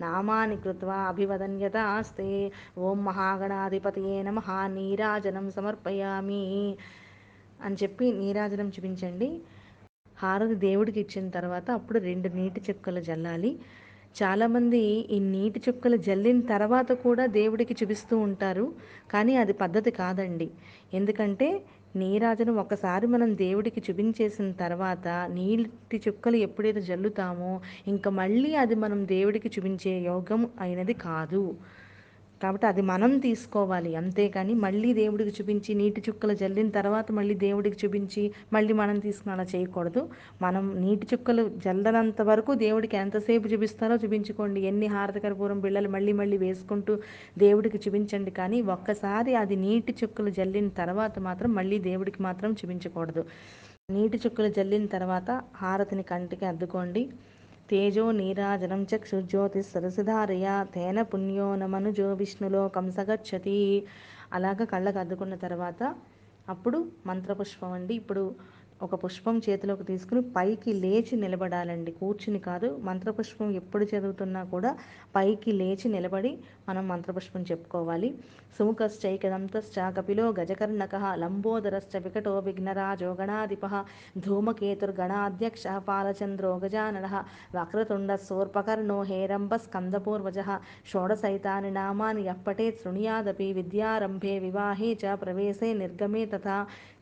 నామాని కృత్వా అభివదన్యతాస్తే ఓం మహాగణాధిపతయే నమ నీరాజనం సమర్పయామి అని చెప్పి నీరాజనం చూపించండి. హారతి దేవుడికి ఇచ్చిన తర్వాత అప్పుడు రెండు నీటి చుక్కలు జల్లాలి. చాలామంది ఈ నీటి చుక్కలు జల్లిన తర్వాత కూడా దేవుడికి చూపిస్తూ ఉంటారు కానీ అది పద్ధతి కాదండి. ఎందుకంటే నీరాజనం ఒకసారి మనం దేవుడికి చూపించేసిన తర్వాత నీటి చుక్కలు ఎప్పుడైతే జల్లుతామో ఇంకా మళ్ళీ అది మనం దేవుడికి చూపించే యోగం అయినది కాదు. కాబట్టి అది మనం తీసుకోవాలి. అంతేకాని మళ్ళీ దేవుడికి చూపించి నీటి చుక్కలు జల్లిన తర్వాత మళ్ళీ దేవుడికి చూపించి మళ్ళీ మనం తీసుకుని అలా చేయకూడదు. మనం నీటి చుక్కలు జల్లనంత వరకు దేవుడికి ఎంతసేపు చూపిస్తారో చూపించుకోండి. ఎన్ని హారతకరపూరం బిళ్ళలు మళ్ళీ మళ్ళీ వేసుకుంటూ దేవుడికి చూపించండి. కానీ ఒక్కసారి అది నీటి చుక్కలు జల్లిన తర్వాత మాత్రం మళ్ళీ దేవుడికి మాత్రం చూపించకూడదు. నీటి చుక్కలు జల్లిన తర్వాత హారతిని కంటికి అద్దుకోండి. తేజో నీరాజనం చక్షుజ్యోతిస్సరసిధారయ తేన పుణ్యో నమనుజో విష్ణులోకం సగచ్చతి. అలాగ కళ్ళకు అద్దుకున్న తర్వాత అప్పుడు మంత్రపుష్పం అండి. ఇప్పుడు ఒక పుష్పం చేతిలోకి తీసుకుని పైకి లేచి నిలబడాలండి. కూర్చుని కాదు మంత్రపుష్పం ఎప్పుడు చదువుతున్నా కూడా పైకి లేచి నిలబడి మనం మంత్రపుష్పం చెప్పుకోవాలి. సుముఖశ్చైకదంతశ్చ కపిలో గజకర్ణక లంబోదరశ్చ వికటో విఘ్నరాజో గణాధిప ధూమకేతుర్గణాధ్యక్ష పాలచంద్రో గజానన వక్రతుండ సోర్పకర్ణో హేరంబ స్కందపూర్వజ షోడసైతాని నామాని ఎప్పటే శృణుయాదపి విద్యారంభే వివాహే చ ప్రవేశే నిర్గమే తథా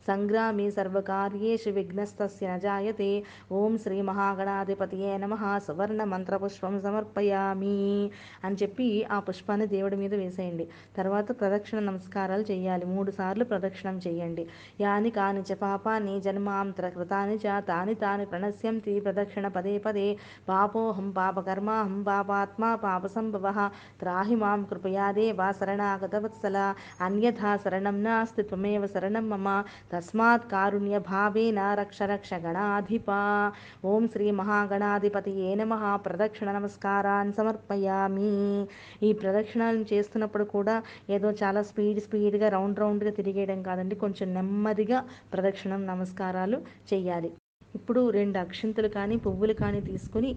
సంగ్రామి సర్వకార్యేషు విఘ్నస్తస్య న జాయతే. ఓం శ్రీ మహాగణాధిపతియే నమ. సువర్ణ మంత్రపుష్పం సమర్పయామి అని చెప్పి ఆ పుష్పాన్ని దేవుడి మీద వేసేయండి. తర్వాత ప్రదక్షిణ నమస్కారాలు చేయాలి. మూడు సార్లు ప్రదక్షిణం చేయండి. యాని కాని చ పాపాన్ని జన్మాంతర కృతాని చ తాని తాని ప్రణశ్యంతి ప్రదక్షిణ పదే పదే. పాపోహం పాపకర్మాహం పాపాత్మా పాపసంభవ. త్రాహి మాం కృపయా దేవా శరణాగతవత్సల. అన్యథా శరణం నాస్తి త్వమేవ శరణం మమ. తస్మాత్ కారుణ్య భావేన రక్ష రక్ష గణాధిప. ఓం శ్రీ మహాగణాధిపతియే నమ. ప్రదక్షిణ నమస్కారాన్ని సమర్పయామి. ఈ ప్రదక్షిణాలను చేస్తున్నప్పుడు కూడా ఏదో చాలా స్పీడ్ స్పీడ్గా రౌండ్ రౌండ్గా తిరిగేయడం కాదండి. కొంచెం నెమ్మదిగా ప్రదక్షిణం నమస్కారాలు చేయాలి. ఇప్పుడు రెండు అక్షింతలు కానీ పువ్వులు కానీ తీసుకుని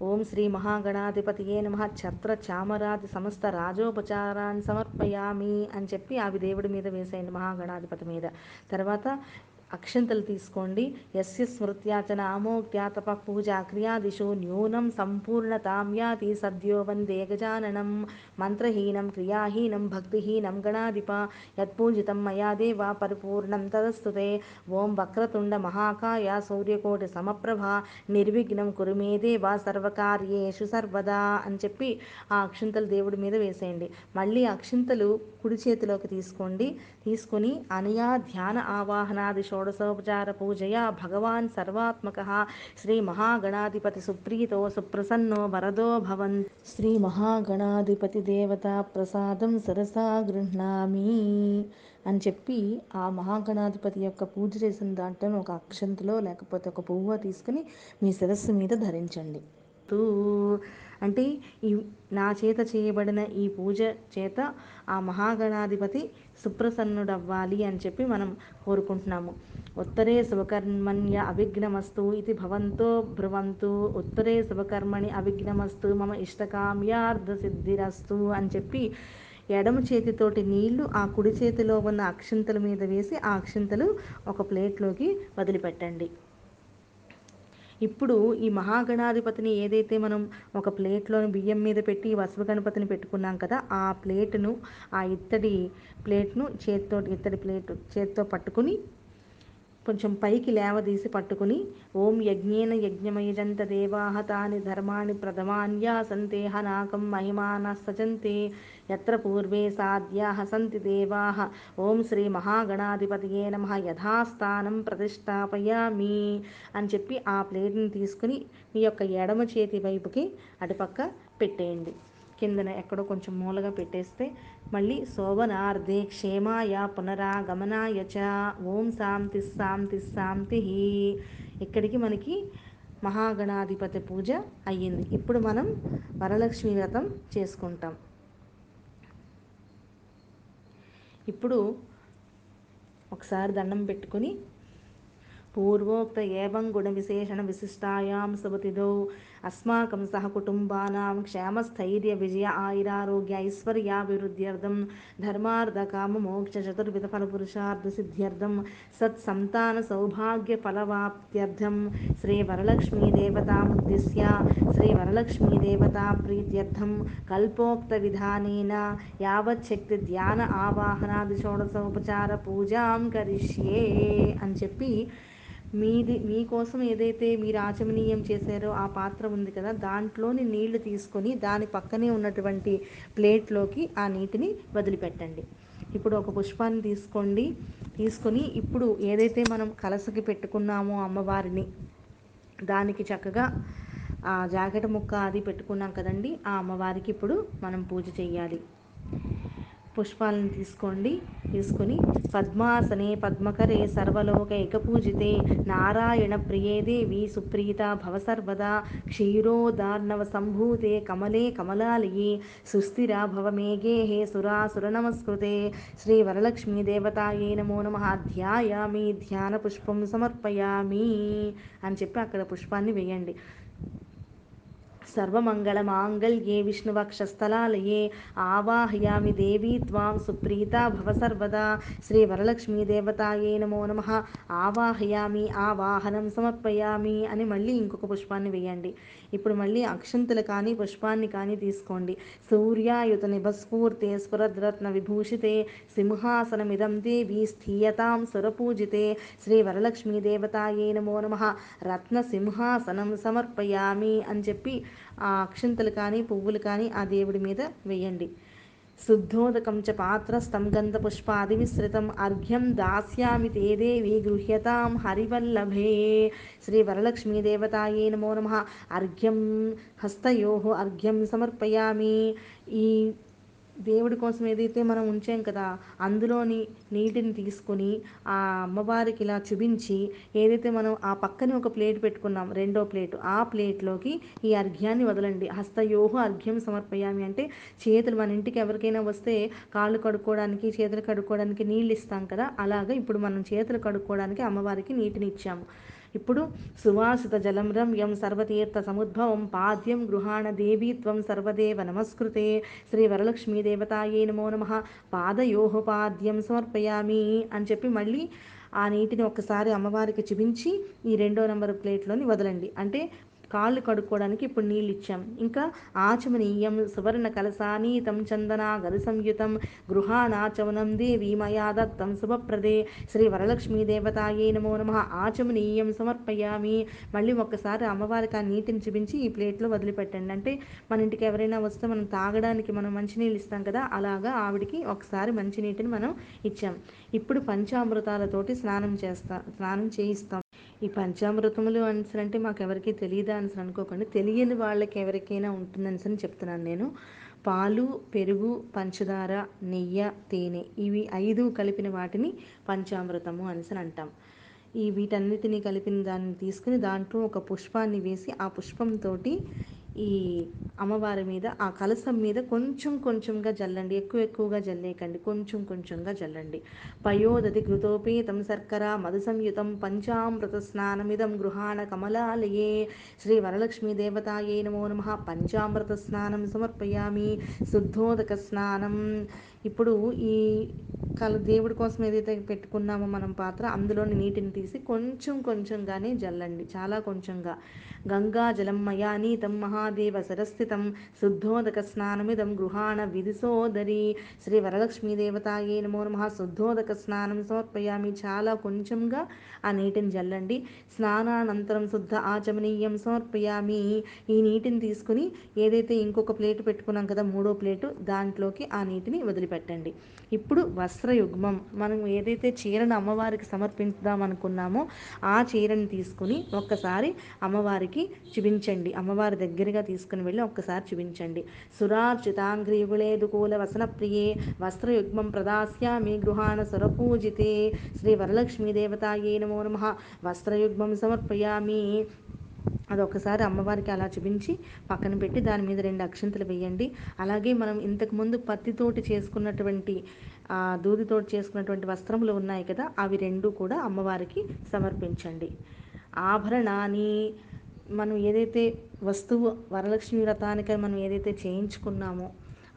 ఓం శ్రీ మహాగణాధిపతియే నమ. ఛత్ర చామరాది సమస్త రాజోపచారాన్ని సమర్పయామి అని చెప్పి అవి దేవుడి మీద వేసేయండి మహాగణాధిపతి మీద. తర్వాత అక్షంతలు తీసుకోండి. యస్య స్మృత్యాచన అమోక్త్యా తప పూజా క్రియాదిషు న్యూనం సంపూర్ణ తామ్యాతి సద్యో వందే గజాననం. మంత్రహీనం క్రియాహీనం భక్తిహీనం గణాధిప. యత్పూజితం మయా దేవా పరిపూర్ణం తదస్తుతే ఓం వక్రతుండ మహాకాయ సూర్యకోటి సమప్రభ. నిర్విఘ్నం కురుమే దేవా సర్వకార్యేషు సర్వదా అని చెప్పి ఆ అక్షింతలు దేవుడి మీద వేసేయండి. మళ్ళీ అక్షింతలు కుడి చేతిలోకి తీసుకోండి. తీసుకొని అనయా ధ్యాన ఆవాహనాది షోడశోపచార పూజయా భగవాన్ సర్వాత్మక. శ్రీ మహాగణాధిపతి సుప్రీతో సుప్రసన్నో వరదో భవన్ శ్రీ మహాగణాధిపతి దేవతా ప్రసాదం సరసా గృహ్ణామి అని చెప్పి ఆ మహాగణాధిపతి యొక్క పూజ చేసిన దాంట్లో ఒక అక్షంతలో లేకపోతే ఒక పువ్వు తీసుకుని మీ శిరస్సు మీద ధరించండి. తూ అంటే ఈ నా చేత చేయబడిన ఈ పూజ చేత ఆ మహాగణాధిపతి సుప్రసన్నుడవ్వాలి అని చెప్పి మనం కోరుకుంటున్నాము. ఉత్తరే శుభకర్మణ్య అవిఘ్నమస్తు ఇది భవంతో భ్రువంతు. ఉత్తరే శుభకర్మణి అవిఘ్నమస్తు మమ ఇష్టకామ్యార్థ సిద్ధిరస్తు అని చెప్పి ఎడమ చేతితోటి నీళ్ళు ఆ కుడి చేతిలో ఉన్న అక్షింతల మీద వేసి ఆ అక్షింతలు ఒక ప్లేట్లోకి వదిలిపెట్టండి. ఇప్పుడు ఈ మహాగణాధిపతిని ఏదైతే మనం ఒక ప్లేట్లో బియ్యం మీద పెట్టి వసవ గణపతిని పెట్టుకున్నాం కదా ఆ ప్లేటును ఆ ఇత్తడి ప్లేట్ను చేతితో ఇత్తడి ప్లేట్ చేతితో పట్టుకుని కొంచెం పైకి లేవదీసి పట్టుకుని ఓం యజ్ఞేన యజ్ఞమయజంత దేవాహతాని ధర్మాణి ప్రథమాన్యా సంతేహ నాకం మహిమాన సజంతే ఎత్ర పూర్వే సాధ్యా సంతి దేవాహ ఓం శ్రీ మహాగణాధిపతియే నమ యథాస్థానం ప్రతిష్టాపయామి అని చెప్పి ఆ ప్లేట్ని తీసుకుని మీ యొక్క ఎడమ చేతి వైపుకి అటుపక్క పెట్టేయండి. కిందన ఎక్కడో కొంచెం మూలగా పెట్టేస్తే మళ్ళీ శోభనార్థే క్షేమాయ పునరాగమనాయ చ. ఓం శాంతి శాంతి శాంతి ఇక్కడికి మనకి మహాగణాధిపతి పూజ అయ్యింది. ఇప్పుడు మనం వరలక్ష్మి వ్రతం చేసుకుంటాం. ఇప్పుడు ఒకసారి దండం పెట్టుకొని పూర్వోక్త ఏవం గుణ విశేషణ విశిష్టాయాం సుమతిదో అస్మాకం సహకుటుంబానాం క్షేమస్థైర్య విజయ ఆయురారోగ్య ఐశ్వర్యాభివృద్ధ్యర్థం ధర్మార్థ కామ మోక్ష చతుర్విధ ఫలపురుషార్థ సిద్ధ్యర్థం సత్సంతాన సౌభాగ్య ఫలవాప్త్యర్థం శ్రీ వరలక్ష్మీ దేవతాముద్దిశ్య శ్రీ వరలక్ష్మీ దేవతా ప్రీత్యర్థం కల్పోక్త విధానేన యావచ్చక్తి ధ్యాన ఆవాహనాది షోడశోపచార పూజాం కరిష్యే అని చెప్పి మీది మీకోసం ఏదైతే మీరు ఆచమనీయం చేశారో ఆ పాత్ర ఉంది కదా దాంట్లోని నీళ్ళు తీసుకొని దాని పక్కనే ఉన్నటువంటి ప్లేట్లోకి ఆ నీటిని వదిలిపెట్టండి. ఇప్పుడు ఒక పుష్పాన్ని తీసుకోండి. తీసుకొని ఇప్పుడు ఏదైతే మనం కలసకి పెట్టుకున్నామో అమ్మవారిని దానికి చక్కగా ఆ జాకెట్ ముక్క అది పెట్టుకున్నాం కదండి ఆ అమ్మవారికి ఇప్పుడు మనం పూజ చేయాలి పుష్పాలను తీసుకోండి. తీసుకొని పద్మాసనే పద్మకరే సర్వలోక ఏకపూజితే నారాయణ ప్రియే దేవి సుప్రీత భవ సర్వదా క్షీరోదార్ణవ సంభూతే కమలే కమలాలయే సుస్థిర భవ సురాసుర నమస్కృతే. శ్రీ వరలక్ష్మీ దేవతాయే నమో నమ. ధ్యాయామి ధ్యాన పుష్పం సమర్పయామి అని చెప్పి అక్కడ పుష్పాన్ని వేయండి. సర్వమంగళమాంగళ్యే విష్ణువక్షస్థలాలయే ఆవాహయామి దేవీ త్వాం సుప్రీతా భవ సర్వదా. శ్రీ వరలక్ష్మీ దేవతాయే నమో నమ. ఆవాహయామి ఆవాహనం సమర్పయామి అని మళ్ళీ ఇంకొక పుష్పాన్ని వేయండి. ఇప్పుడు మళ్ళీ అక్షంతులు కానీ పుష్పాన్ని కానీ తీసుకోండి. సూర్యాయుత నిభస్ఫూర్తే స్ఫురద్రత్న విభూషితే సింహాసనమిదం దేవి స్థీయతాం సురపూజితే శ్రీ వరలక్ష్మీ దేవతాయే నమో నమ. రత్న సింహాసనం సమర్పయామి అని చెప్పి ఆ అక్షంతలు కానీ పువ్వులు కానీ ఆ దేవుడి మీద వేయండి. శుద్ధోదకం చ పాత్రస్థం గంధపుష్పాది విస్తృతం అర్ఘ్యం దాస్యామి తే దేవి గృహ్యతాం హరివల్లభే. శ్రీ వరలక్ష్మీదేవతాయే నమో నమ. అర్ఘ్యం హస్తయో అర్ఘ్యం సమర్పయామి. ఈ దేవుడి కోసం ఏదైతే మనం ఉంచాం కదా అందులోని నీటిని తీసుకొని ఆ అమ్మవారికి ఇలా చూపించి ఏదైతే మనం ఆ పక్కనే ఒక ప్లేట్ పెట్టుకున్నాం రెండో ప్లేట్ ఆ ప్లేట్లోకి ఈ అర్ఘ్యాన్ని వదలండి. హస్తయోహ అర్ఘ్యం సమర్పయామి అంటే చేతులు మన ఇంటికి ఎవరికైనా వస్తే కాళ్ళు కడుక్కోవడానికి చేతులు కడుక్కోవడానికి నీళ్ళు ఇస్తాం కదా అలాగా ఇప్పుడు మనం చేతులు కడుక్కోవడానికి అమ్మవారికి నీటిని ఇచ్చాము. ఇప్పుడు సువాసిత జలం రమ్యం సర్వతీర్థ సముద్భవం పాద్యం గృహాణ దేవీత్వం సర్వదేవ నమస్కృతే. శ్రీ వరలక్ష్మీ దేవతాయే నమో నమ. పాదయోహో పాద్యం సమర్పయామి అని చెప్పి మళ్ళీ ఆ నీటిని ఒక్కసారి అమ్మవారికి చూపించి ఈ రెండో నెంబర్ ప్లేట్లోని వదలండి. అంటే కాళ్ళు కడుక్కోవడానికి ఇప్పుడు నీళ్ళు ఇచ్చాం ఇంకా ఆచమనీయం సువర్ణ కలసానీతం చందన గది సంయుతం గృహానాచమనం దేవి మయా దత్తం శుభప్రదే. శ్రీ వరలక్ష్మీ దేవతాయే నమో నమ. ఆచమనీయం సమర్పయామి. మళ్ళీ ఒక్కసారి అమ్మవారికి ఆ నీటిని చూపించి ఈ ప్లేట్లో వదిలిపెట్టండి. అంటే మన ఇంటికి ఎవరైనా వస్తే మనం తాగడానికి మనం మంచినీళ్ళు ఇస్తాం కదా అలాగా ఆవిడికి ఒకసారి మంచినీటిని మనం ఇచ్చాం. ఇప్పుడు పంచామృతాలతోటి స్నానం చేస్తా స్నానం చేయిస్తాం. ఈ పంచామృతములు ఆన్సర్ అంటే మాకు ఎవరికి తెలియదా ఆన్సర్ అనుకోకండి. తెలియని వాళ్ళకి ఎవరికైనా ఉంటుందని అని చెప్తున్నాను నేను. పాలు పెరుగు పంచదార నెయ్యి తేనె ఇవి ఐదు కలిపిన వాటిని పంచామృతము ఆన్సర్ అంటాం. ఈ వీటన్నిటిని కలిపిన దాన్ని తీసుకుని దాంట్లో ఒక పుష్పాన్ని వేసి ఆ పుష్పంతో ఈ అమ్మవారి మీద ఆ కలసం మీద కొంచెం కొంచెంగా జల్లండి. ఎక్కువ ఎక్కువగా జల్లేకండి కొంచెం కొంచెంగా జల్లండి. పయోదతి కృతోపేతం శర్కర మధు సంయుతం పంచామృత స్నానమిదం గృహాణ కమలాలయే. శ్రీ వరలక్ష్మీ దేవతాయే నమో నమ. పంచామృత స్నానం సమర్పయామి. శుద్ధోదక స్నానం ఇప్పుడు ఈ కల దేవుడి కోసం ఏదైతే పెట్టుకున్నామో మనం పాత్ర అందులోని నీటిని తీసి కొంచెం కొంచెంగానే జల్లండి. చాలా కొంచెంగా. గంగా జలం మయానీతం మహాదేవ సరస్థితం శుద్ధోదక స్నానమిదం గృహాణ విధిసోదరి. శ్రీ వరలక్ష్మీ దేవతాయే నమో నమ. శుద్ధోదక స్నానం సమర్పయామి. చాలా కొంచెంగా ఆ నీటిని జల్లండి. స్నానానంతరం శుద్ధ ఆచమనీయం సమర్పయామి. ఈ నీటిని తీసుకుని ఏదైతే ఇంకొక ప్లేట్ పెట్టుకున్నాం కదా మూడో ప్లేటు దాంట్లోకి ఆ నీటిని వదిలి వదిలిపెట్టండి. ఇప్పుడు వస్త్రయుగ్మం మనం ఏదైతే చీరను అమ్మవారికి సమర్పిద్దాం అనుకున్నామో ఆ చీరను తీసుకుని ఒక్కసారి అమ్మవారికి చూపించండి. అమ్మవారి దగ్గరగా తీసుకుని వెళ్ళి ఒక్కసారి చూపించండి. సురార్చితాంగ్రియుగుళేదుకూల వసన ప్రియే వస్త్రయుగ్మం ప్రదాస్యామి గృహాణ సురపూజితే శ్రీ వరలక్ష్మీ దేవతాయే నమో నమ. వస్త్రయుగ్మం సమర్పయామి. అది ఒకసారి అమ్మవారికి అలా చూపించి పక్కన పెట్టి దాని మీద రెండు అక్షంతలు వేయండి. అలాగే మనం ఇంతకుముందు పత్తితోటి చేసుకున్నటువంటి దూదితోటి చేసుకున్నటువంటి వస్త్రములు ఉన్నాయి కదా అవి రెండు కూడా అమ్మవారికి సమర్పించండి. ఆభరణాన్ని మనం ఏదైతే వస్తువు వరలక్ష్మి వ్రతానికి మనం ఏదైతే చేయించుకున్నామో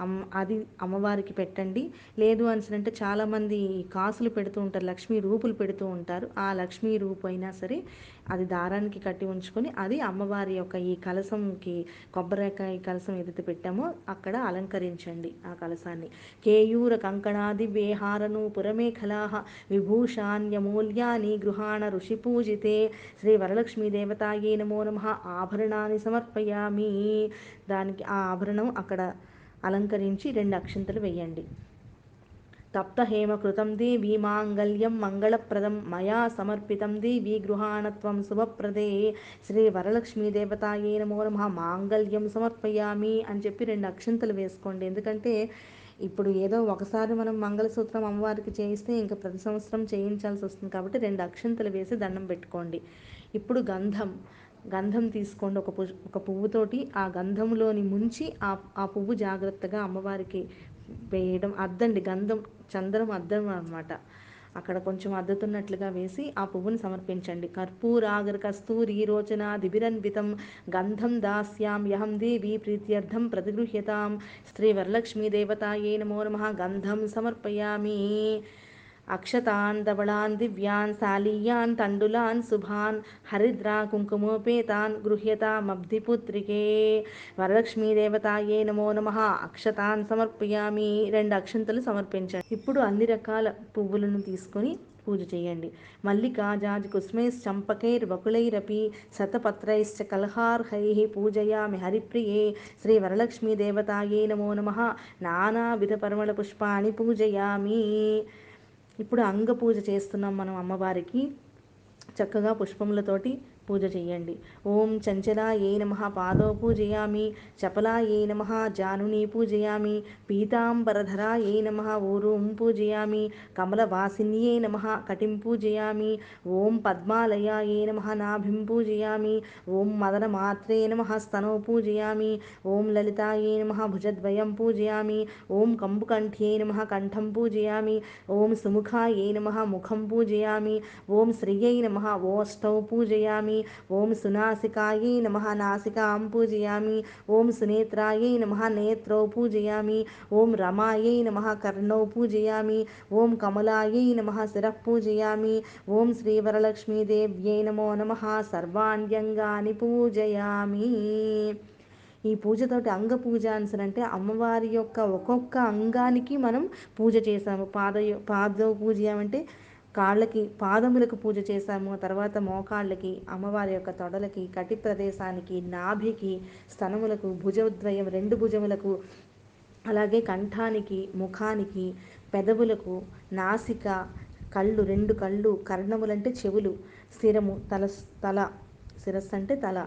అమ్ అది అమ్మవారికి పెట్టండి. లేదు అని అంటే చాలామంది కాసులు పెడుతూ ఉంటారు లక్ష్మీ రూపులు పెడుతూ ఉంటారు. ఆ లక్ష్మీ రూపు అయినా సరే అది దారానికి కట్టి ఉంచుకొని అది అమ్మవారి యొక్క ఈ కలసంకి కొబ్బరికాయ కలసం ఏదైతే పెట్టామో అక్కడ అలంకరించండి ఆ కలసాన్ని కేయూర కంకణాది వేహారను పురమేఖలాహ విభూషాన్యమూల్యాని గృహాణ ఋషి పూజితే శ్రీ వరలక్ష్మీ దేవతాయే నమో నమ. ఆభరణాన్ని సమర్పయామి. దానికి ఆ ఆభరణం అక్కడ అలంకరించి రెండు అక్షంతలు వేయండి. తప్తహేమకృతం దేవి మాంగళ్యం మంగళప్రదం మయా సమర్పితం దేవి గృహాణత్వం శుభప్రదే. శ్రీ వరలక్ష్మీ దేవతాయే నమో నమ. మాంగళ్యం సమర్పయామి అని చెప్పి రెండు అక్షంతలు వేసుకోండి. ఎందుకంటే ఇప్పుడు ఏదో ఒకసారి మనం మంగళసూత్రం అమ్మవారికి చేయిస్తే ఇంకా ప్రతి సంవత్సరం చేయించాల్సి వస్తుంది. కాబట్టి రెండు అక్షంతలు వేసి దండం పెట్టుకోండి. ఇప్పుడు గంధం. గంధం తీసుకోండి ఒక పు ఒక పువ్వుతోటి ఆ గంధంలోని ముంచి ఆ ఆ పువ్వు జాగ్రత్తగా అమ్మవారికి వేయడం అద్దండి గంధం చందనం అద్దం అనమాట అక్కడ కొంచెం అద్దుతున్నట్లుగా వేసి ఆ పువ్వును సమర్పించండి. కర్పూరాగర్ కస్తూరి రోచన దిబిరన్వితం గంధం దాస్యాం యహం దేవి ప్రీత్యర్థం ప్రతిగృహ్యతాం. శ్రీ వరలక్ష్మీ దేవతాయే నమో నమ. గంధం సమర్పయామి. అక్షతాన్ ధవళాన్ దివ్యాన్ శాలీయాన్ తండులాన్ శుభాన్ హరిద్రా కుంకుమోపేతాన్ గృహ్యతామబ్ధిపుత్రికే వరలక్ష్మీదేవతాయే నమో నమ. అక్షతాన్ సమర్పయామి. రెండు అక్షంతలు సమర్పించండి. ఇప్పుడు అన్ని రకాల పువ్వులను తీసుకొని పూజ చేయండి. మల్లికా జాజ్ కుస్మైస్ చంపకైర్ వకులైరపి శతపత్రైశ్చ కలహార్హై పూజయామి హరిప్రియే. శ్రీ వరలక్ష్మీ దేవతాయే నమో నమ. నానావిధ పరిమళ పుష్పాణి పూజయామి. ఇప్పుడు అంగ పూజ చేస్తున్నాం మనం అమ్మవారికి. చక్కగా పుష్పములతోటి పూజ చేయండి. ఓం చంచలాయే నమ పాదో పూజయామి చపలాయే నమ జానుని పూజయామి పీతాంబరధరాయే నమ ఊరుం పూజయామి కమలవాసిన్యే నమ కటిం పూజయామి ఓం పద్మాలయాయే నమ నాభిం పూజయామి ఓం మదనమాత్రే నమ స్తనో పూజయామి ఓం లలితాయే నమ భుజద్వయం పూజయామి ఓం కంబుకంఠ్యే నమ కంఠం పూజయామి ఓం సుముఖాయే నమ ముఖం పూజయామి ఓం శ్రియై నమ ఓష్టౌ పూజయామి ఓం సునాసికాయే నమ నాసికాం పూజయామి. ఓం సునేత్రాయే నమ నేత్రౌ పూజయామి. ఓం రమాయై నమ కర్ణౌ పూజయామి. ఓం కమలాయై నమ శిరః పూజయామి. ఓం శ్రీవరలక్ష్మీదేవ్యై నమో నమ సర్వాణ్యంగాని పూజయామి. ఈ పూజతోటి అంగ పూజ అంటే అమ్మవారి యొక్క ఒక్కొక్క అంగానికి మనం పూజ చేసాము. పాద పాద పూజ అంటే కాళ్ళకి పాదములకు పూజ చేశాము. తర్వాత మోకాళ్ళకి అమ్మవారి యొక్క తొడలకి కటి ప్రదేశానికి నాభికి స్తనములకు భుజద్వయం రెండు భుజములకు అలాగే కంఠానికి ముఖానికి పెదవులకు నాసిక కళ్ళు రెండు కళ్ళు కర్ణములంటే చెవులు శిరము తల తల శిరస్సు అంటే తల.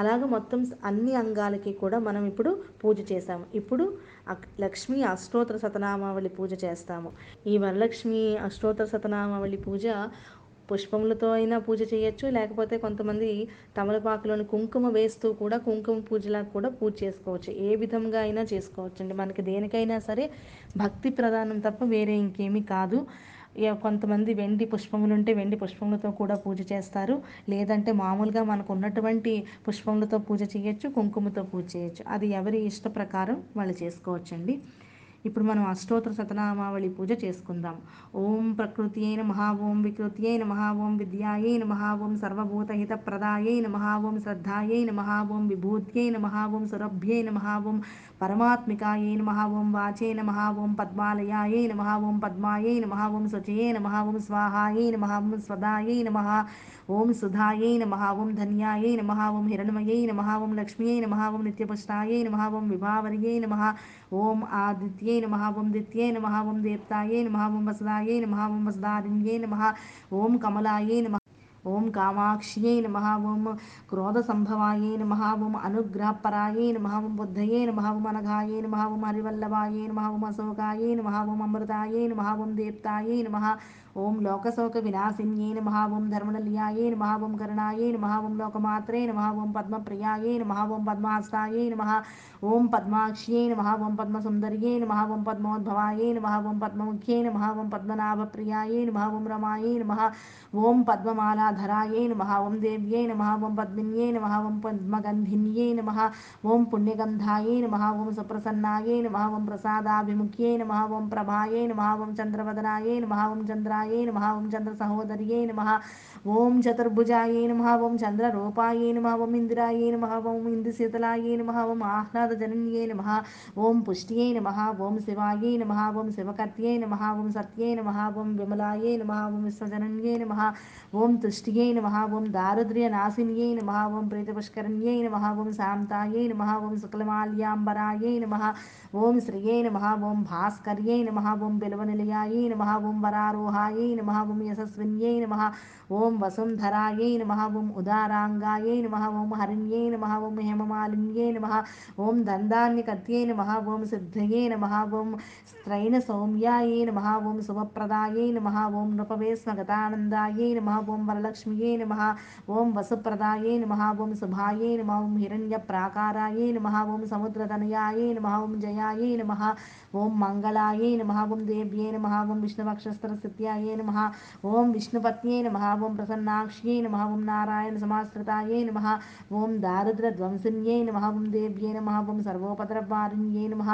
అలాగ మొత్తం అన్ని అంగాలకి కూడా మనం ఇప్పుడు పూజ చేసాము ఇప్పుడు లక్ష్మి అష్టోత్తర శతనామావళి పూజ చేస్తాము. ఈ వరలక్ష్మి అష్టోత్తర శతనామావళి పూజ పుష్పములతో అయినా పూజ చేయొచ్చు లేకపోతే కొంతమంది తమలపాకులోని కుంకుమ వేస్తూ కూడా కుంకుమ పూజలా కూడా పూజ చేసుకోవచ్చు. ఏ విధంగా అయినా చేసుకోవచ్చు అండి మనకి దేనికైనా సరే భక్తి ప్రధానం తప్ప వేరే ఇంకేమీ కాదు. కొంతమంది వెండి పుష్పములు ఉంటే వెండి పుష్పములతో కూడా పూజ చేస్తారు. లేదంటే మామూలుగా మనకు ఉన్నటువంటి పుష్పములతో పూజ చేయొచ్చు కుంకుమతో పూజ చేయొచ్చు. అది ఎవరి ఇష్ట ప్రకారం వాళ్ళు చేసుకోవచ్చండి. ఇప్పుడు మనం అష్టోత్తర శతనామావళి పూజ చేసుకుందాం. ఓం ప్రకృతి అయిన ఓం వికృతి అయిన మహాభోం విద్యాయైన నమః సర్వభూతహిత ప్రదాయైన నమః శ్రద్ధాయైన మహాభోం విభూత్యైన ఓం సురభ్యైన మహాభోం పరమాత్మికాయై నమః ఓం వాచే నమః ఓం పద్మాలయాయై నమః ఓం పద్మాయై నమః ఓం శుచయే నమః ఓం స్వాహాయై నమః ఓం స్వదాయై నమః ఓం సుధాయై నమః ఓం ధన్యాయై నమః ఓం హిరణమయై నమః ఓం లక్ష్మ్యై నమః ఓం నిత్యపుష్టాయై నమః ఓం విభావర్యై నమః ఓం ఆదిత్యై నమః ఓం దిత్యై నమః ఓం దేప్తాయై నమః ఓం వసుదాయై నమః ఓం వసుదారిణ్యై నమః ఓం కమలాయై నమః ఓం కామాక్ష్యై నమ ఓం క్రోధ సంభవాయే నమ ఓం అనుగ్రహపరాయే నమ ఓం బుద్ధయే నమ ఓం అనఘాయే నమ ఓం హరివల్లభాయే నమ ఓం అశోకాయే నమ ఓం అమృతాయే నమ ఓం దీప్తాయే నమ ఓం లోకశోక వినాశిన్యై నమః ఓం ధర్మనల్యాయై నమః ఓం కరుణాయై నమః ఓం లోకమాత్రే నమః ఓం పద్మప్రియాయై నమః ఓం పద్మాస్తాయై నమః ఓం పద్మాక్ష్యై నమః ఓం పద్మసుందర్యై నమః ఓం పద్మోద్భవాయై నమః ఓం పద్మముఖ్యై నమః ఓం పద్మనాభప్రియాయై నమః ఓం రమాయై నమః ఓం పద్మమాలాధరాయై నమః ఓం దేవ్యై నమః ఓం పద్మిన్యై నమః ఓం పద్మగంధిన్యై నమః ఓం పుణ్యగంధాయై నమః ఓం సుప్రసన్నాయై నమః ఓం ప్రసాదాభిముఖ్యై నమః ఓం ప్రభాయై నమః ఓం చంద్రవదనాయై నమః ఓం చంద్రాయై నమ ఓం చంద్ర సహోదరియే నమ. ఓం చతుర్భుజాయై నమః ఓం చంద్రరూపాయై నమః ఓం ఇందిరాయై నమః ఓం ఇందుశీతలాయై నమః ఓం ఆహ్లాదజనన్యై నమః ఓం పుష్ట్యై నమః ఓం శివాయై నమః ఓం శివకర్త్యై నమః ఓం సత్యై నమః ఓం విమలాయై నమః ఓం విశ్వజనన్యై నమః ఓం తుష్టి పుష్టియై నమ ఓం దారిద్ర్య నాశిన్యై నమ ఓం ప్రీతిపుష్కరణ్యై నమ ఓం శాంతాయై నమ ఓం శుక్లమాల్యాంబరాయై నమ ఓం శ్రియై నమ ఓం భాస్కర్యై నమ ఓం బిలవనిలయాయై నమ ఓం వరారోహాయై నమ ఓం యశస్విన్యై నమ ఓం వసుంధరాయై నమ ఓం ఉదారాంగాయై నమ ఓం హరిణ్యై నమ ఓం హేమమాలిన్యై నమ ఓం దందాన్యకత్యై నమ ఓం సిద్ధయే నమ ఓం స్త్రైణ సౌమ్యాయై నమ ఓం శుభప్రదాయై నమ ఓం నృపవేస్మగతానందాయై నమ ఓం వరలక్ష్మ్యై నమ ఓం వసుప్రదాయై నమ ఓం శుభాయై నమ ఓం హిరణ్యప్రాకారాయై నమ ఓం సముద్రతనయాయై నమ ఓం జయాయై నమ ఓం మంగళాయై నమ ఓం దేవ్యై నమ ఓం విష్ణువక్షస్త్రస్థిత్యాయై నమ ఓం విష్ణుపత్న్యై నమ ఓం ప్రసన్నాక్ష్యై నమ ఓం నారాయణ సమాశ్రితాయై నమ ఓం దారిద్ర్యధ్వంసిన్యై నమ ఓం దేవ్యై నమ ఓం సర్వోపద్రవారిణ్యై నమ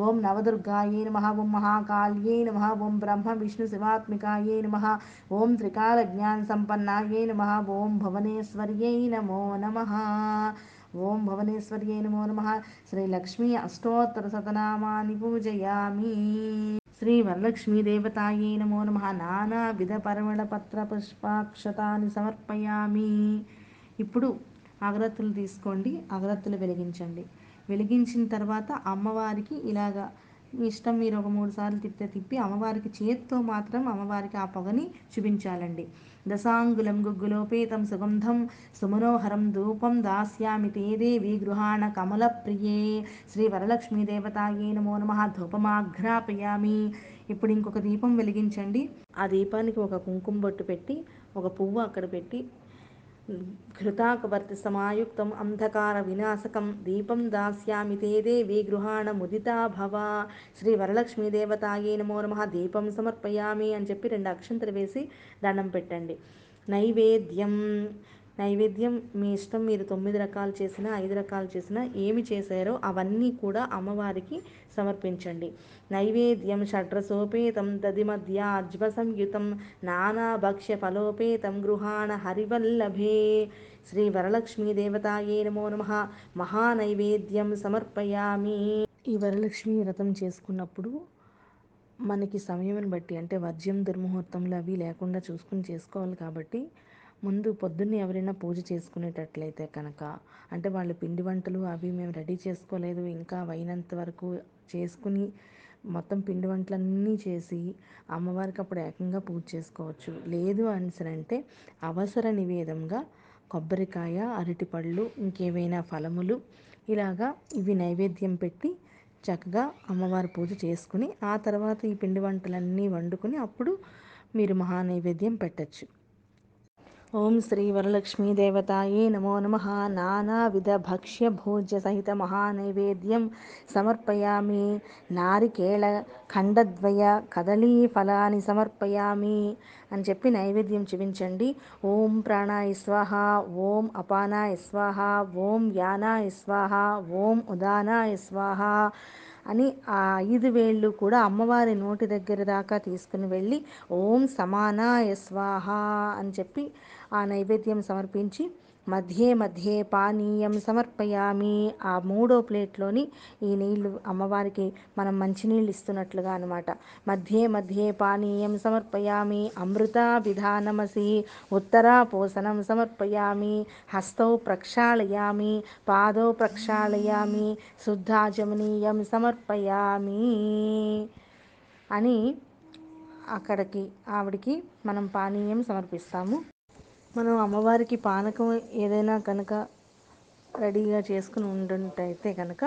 ఓం నవదుర్గాయై నమ ఓం మహాకాళ్యై నమ ఓం బ్రహ్మ విష్ణు శివాత్మికాయై నమ ఓం త్రికాల జ్ఞాన సంపన్నాయై నమ ఓం భువనేశ్వర్యై నమో నమ ఓం భువనేశ్వర్యై నమో నమ శ్రీ వరలక్ష్మీదేవతాయే నమో నమ నానావిధ పరిమళపత్ర పుష్పాక్షతాన్ని సమర్పయామి ఇప్పుడు అగరత్తులు తీసుకోండి. అగరత్తులు వెలిగించండి. వెలిగించిన తర్వాత అమ్మవారికి ఇలాగా మీ ఇష్టం మీరు ఒక మూడు సార్లు తిప్పితే తిప్పి అమ్మవారికి చేత్తో మాత్రం అమ్మవారికి ఆ పొగని చూపించాలండి. దశాంగులం గుగ్గులోపేతం సుగంధం సుమనోహరం ధూపం దాస్యామి తే దేవి గృహాణ కమల ప్రియే శ్రీ వరలక్ష్మీ దేవతాయే నమో నమ. ధూపమాఘ్రాపయామి. ఇప్పుడు ఇంకొక దీపం వెలిగించండి. ఆ దీపానికి ఒక కుంకుమ బొట్టు పెట్టి ఒక పువ్వు అక్కడ పెట్టి ఘృతాకవర్తి సమాయుక్తం అంధకార వినాశకం దీపం దాస్యామి తే దేవి గృహాణ ముదితా భవ శ్రీ వరలక్ష్మీ దేవతాయే నమో నమ దీపం సమర్పయామి అని చెప్పి రెండు అక్షంతలు వేసి దండం పెట్టండి. నైవేద్యం. నైవేద్యం మీ ఇష్టం మీరు తొమ్మిది రకాలు చేసినా ఐదు రకాలు చేసినా ఏమి చేశారో అవన్నీ కూడా అమ్మవారికి సమర్పించండి. నైవేద్యం షడ్రసోపేతం దధిమధ్యాజ్వ సంయుతం నానాభక్ష్య ఫలోపేతం గృహాణ హరివల్లభే. శ్రీ వరలక్ష్మీ దేవతాయే నమో నమ. మహానైవేద్యం సమర్పయామి. ఈ వరలక్ష్మి వ్రతం చేసుకున్నప్పుడు మనకి సమయం బట్టి అంటే వర్జ్యం దుర్ముహూర్తంలో అవి లేకుండా చూసుకుని చేసుకోవాలి కాబట్టి ముందు పొద్దున్నే ఎవరైనా పూజ చేసుకునేటట్లయితే కనుక అంటే వాళ్ళు పిండి వంటలు అవి మేము రెడీ చేసుకోలేదు ఇంకా అయినంత వరకు చేసుకుని మొత్తం పిండి వంటలన్నీ చేసి అమ్మవారికి అప్పుడు ఏకంగా పూజ చేసుకోవచ్చు. లేదు అంటే అవసర నివేదంగా కొబ్బరికాయ అరటిపళ్ళు ఇంకేవైనా ఫలములు ఇలాగా ఇవి నైవేద్యం పెట్టి చక్కగా అమ్మవారి పూజ చేసుకుని ఆ తర్వాత ఈ పిండి వంటలన్నీ వండుకుని అప్పుడు మీరు మహానైవేద్యం పెట్టచ్చు. ఓం శ్రీ వరలక్ష్మీ దేవతాయే నమో నమ. నానావిధ భక్ష్య భోజ్య సహిత మహానైవేద్యం సమర్పయామి. నారికేళ ఖండద్వయ కదలీ ఫలాన్ని సమర్పయామి అని చెప్పి నైవేద్యం చూపించండి. ఓం ప్రాణాయ స్వాహ ఓం అపానాయ స్వాహ ఓం యానాయ స్వాహ ఓం ఉదానాయ స్వాహ అని ఆ ఐదు వేళ్ళు కూడా అమ్మవారి నోటి దగ్గర దాకా తీసుకుని వెళ్ళి ఓం సమానాయ స్వాహ అని చెప్పి ఆ నైవేద్యం సమర్పించి మధ్యే మధ్యే పానీయం సమర్పయామి. ఆ మూడో ప్లేట్లోని ఈ నీళ్ళు అమ్మవారికి మనం మంచినీళ్ళు ఇస్తున్నట్లుగా అనమాట మధ్యే మధ్యే పానీయం సమర్పయామి. అమృత విధానమసి. ఉత్తరా పోసనం సమర్పయామి. హస్తౌ ప్రక్షాళయామి. పాదౌ ప్రక్షాళయామి. శుద్ధాజమనీయం సమర్పయామి అని అక్కడికి ఆవిడికి మనం పానీయం సమర్పిస్తాము. మనం అమ్మవారికి పానకం ఏదైనా కనుక రెడీగా చేసుకుని ఉండుంటైతే కనుక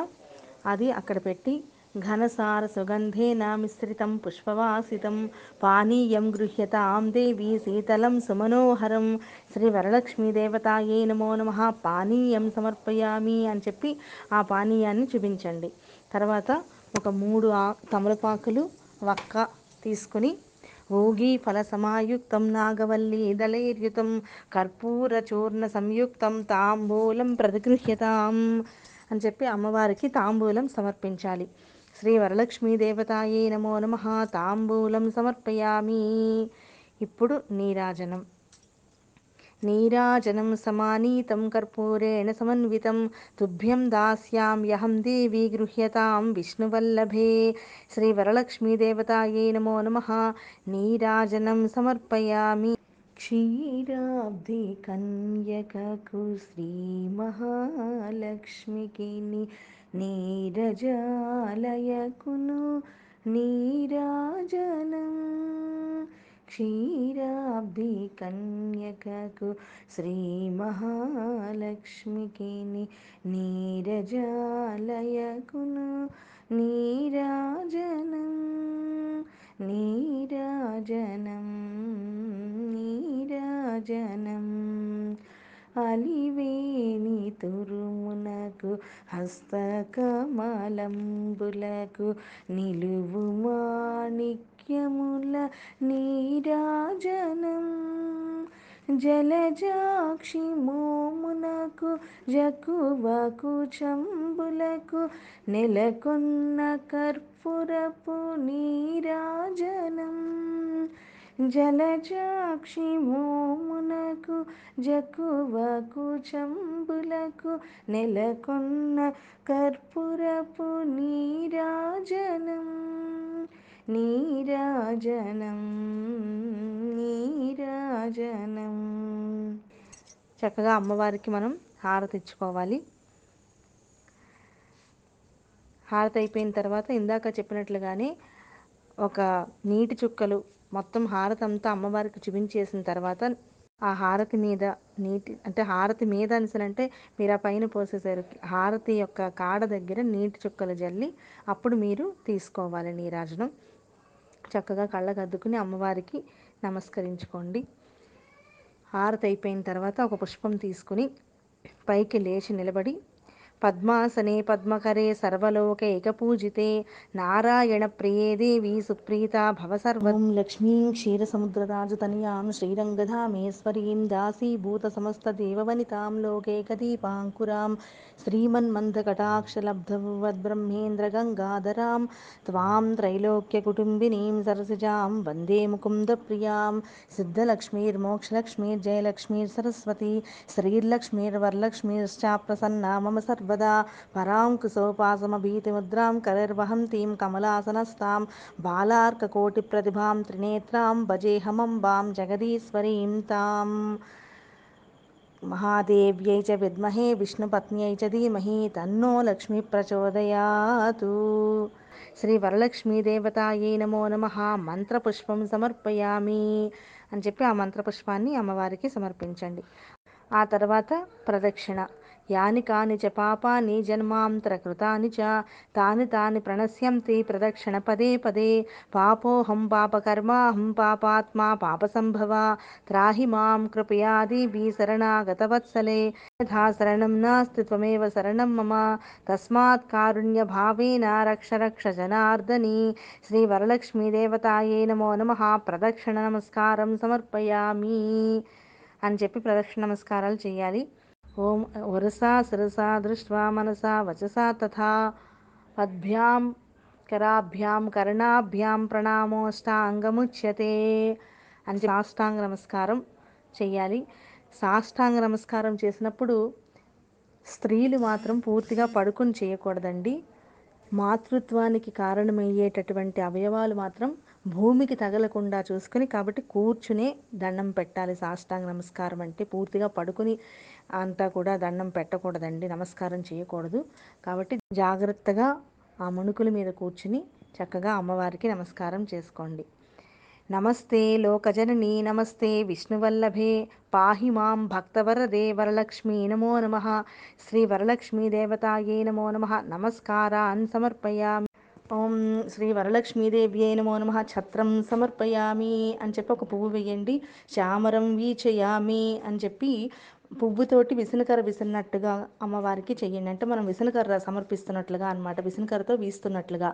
అది అక్కడ పెట్టి ఘనసార సుగంధేన మిశ్రితం పుష్పవాసితం పానీయం గృహ్యతాం దేవి శీతలం సుమనోహరం శ్రీ వరలక్ష్మీ దేవతాయే నమో నమ పానీయం సమర్పయామి అని చెప్పి ఆ పానీయాన్ని చూపించండి. తర్వాత ఒక మూడు ఆ తమలపాకులు వక్క తీసుకుని ఓగి ఫల సమాయుక్తం నాగవల్లి దళైర్యుతం కర్పూర చూర్ణ సంయుక్తం తాంబూలం ప్రతిగృహ్యతాం అని చెప్పి అమ్మవారికి తాంబూలం సమర్పించాలి. శ్రీ వరలక్ష్మీ దేవతాయే నమో నమ తాంబూలం సమర్పయామి. ఇప్పుడు నీరాజనం. నీరాజనం సమానీతం కర్పూరేణ సమన్వితం. తుభ్యం దాస్యామ్యహం దేవి గృహ్యతాం విష్ణువల్లభే. శ్రీ వరలక్ష్మీ నమో నమ. నీరాజనం సమర్పయామి. క్షీరాబ్ది కన్యకకు శ్రీ మహాలక్ష్మికి నీరజాలయకును. నీరాజనం క్షీరాబ్ది కన్యకకు శ్రీ మహాలక్ష్మికి నీరజాలయకును నీరాజనం నీరాజనం నీరాజనం. అలివేని తురుమునకు హస్తకమలంబులకు నిలువు వాక్యముల నీరాజనం. జలజాక్షి మోమునకు జకువకు చంబులకు నెలకొన్న కర్పూరపు నీరాజనం. జలజాక్షి మోమునకు జకువకు చంబులకు నెలకొన్న కర్పూరపు నీరాజనం. నీరాజనం నీరాజనం. చక్కగా అమ్మవారికి మనం హారతి ఇచ్చుకోవాలి. హారతి అయిపోయిన తర్వాత ఇందాక చెప్పినట్లుగానే ఒక నీటి చుక్కలు మొత్తం హారతి అంతా అమ్మవారికి చూపించేసిన తర్వాత ఆ హారతి మీద నీటి అంటే హారతి మీద అంటే మీరు ఆ పైన పోసేసారు. హారతి యొక్క కాడ దగ్గర నీటి చుక్కలు జల్లి అప్పుడు మీరు తీసుకోవాలి నీరాజనం. చక్కగా కళ్ళకు అద్దుకుని అమ్మవారికి నమస్కరించుకోండి. హారతి అయిపోయిన తర్వాత ఒక పుష్పం తీసుకుని పైకి లేచి నిలబడి పద్మాసనే పద్మకరే సర్వలోకైకపూజితే నారాయణ ప్రియే దేవి సుప్రీత భవసర్వం లక్ష్మీం క్షీరసముద్రరాజతనయాం శ్రీరంగధామేశ్వరీం దాసీభూత సమస్త దేవవనితాం లోకైకదీపాంకురాం శ్రీమన్మందకటాక్షలబ్ధవద్బ్రహ్మేంద్ర గంగాధరాం త్వాం త్రైలోక్యకుటుంబినీం సరసిజాం వందే ముకుందప్రియాం సిద్ధలక్ష్మీర్మోక్షలక్ష్మీర్జయలక్ష్మీర్సరస్వతి శ్రీర్లక్ష్మీర్వరలక్ష్మీశ్చాప్రసన్నా మమ సర్వదా పరాం కుశోపాసమభీతిముద్రాం కరిర్వహంతీం కమలాసనస్తాం బాలార్కకోటిప్రతిభాం త్రినేత్రాం భజేహమంబాం జగదీశ్వరీం తాం మహాదేవ్యై చ విద్మహే విష్ణుపత్న్యై చ ధీమహి తన్నో లక్ష్మి ప్రచోదయాతు శ్రీ వరలక్ష్మీదేవతాయే నమో నమ మంత్రపుష్పం సమర్పయామి అని చెప్పి ఆ మంత్రపుష్పాన్ని అమ్మవారికి సమర్పించండి. ఆ తర్వాత ప్రదక్షిణ. యాని కాని చ పాపాని జన్మాంతరకృతాని చ తాని తాని ప్రణశ్యంతి ప్రదక్షిణ పదే పదే. పాపోహం పాపకర్మాహం పాపాత్మా పాపసంభవ. త్రాహి మాం కృపయాదిభి శరణాగతవత్సలే. యథా శరణం నాస్తి త్వమేవ శరణం మమ. తస్మాత్ కారుణ్యభావేన రక్ష రక్ష జనార్దని. శ్రీ వరలక్ష్మీదేవతాయే నమో నమ. ప్రదక్షిణ నమస్కారం సమర్పయామి అని చెప్పి ప్రదక్షిణ నమస్కారాలు చేయాలి. ఓం వరసా శిరసా దృష్ట్వా మనసా వచసా తథా పద్భ్యాం కరాభ్యాం కర్ణాభ్యాం ప్రణామోష్టాంగముచ్యతే అని సాష్టాంగ నమస్కారం చేయాలి సాష్టాంగ నమస్కారం చేసినప్పుడు స్త్రీలు మాత్రం పూర్తిగా పడుకుని చేయకూడదండి. మాతృత్వానికి కారణమయ్యేటటువంటి అవయవాలు మాత్రం భూమికి తగలకుండా చూసుకుని కాబట్టి కూర్చునే దండం పెట్టాలి సాష్టాంగ నమస్కారం అంటే. పూర్తిగా పడుకుని అంతా కూడా దండం పెట్టకూడదండి నమస్కారం చేయకూడదు. కాబట్టి జాగ్రత్తగా ఆ మునుకుల మీద కూర్చుని చక్కగా అమ్మవారికి నమస్కారం చేసుకోండి. నమస్తే లోకజనని నమస్తే విష్ణువల్లభే పాహి మాం భక్తవరదే వరలక్ష్మీ నమో నమ. శ్రీ వరలక్ష్మీ దేవతాయే నమో నమ. నమస్కారాన్ సమర్పయామి. ఓం శ్రీ వరలక్ష్మీదేవ్యే నమో నమ. ఛత్రం సమర్పయామి అని చెప్పి ఒక పువ్వు వేయండి. శామరం వీచయామి అని చెప్పి పువ్వుతోటి విసనకర్ర విసిరినట్టుగా అమ్మవారికి చెయ్యండి. అంటే మనం విసనకర్ర సమర్పిస్తున్నట్లుగా అనమాట విసనకర్రతో వీస్తున్నట్లుగా.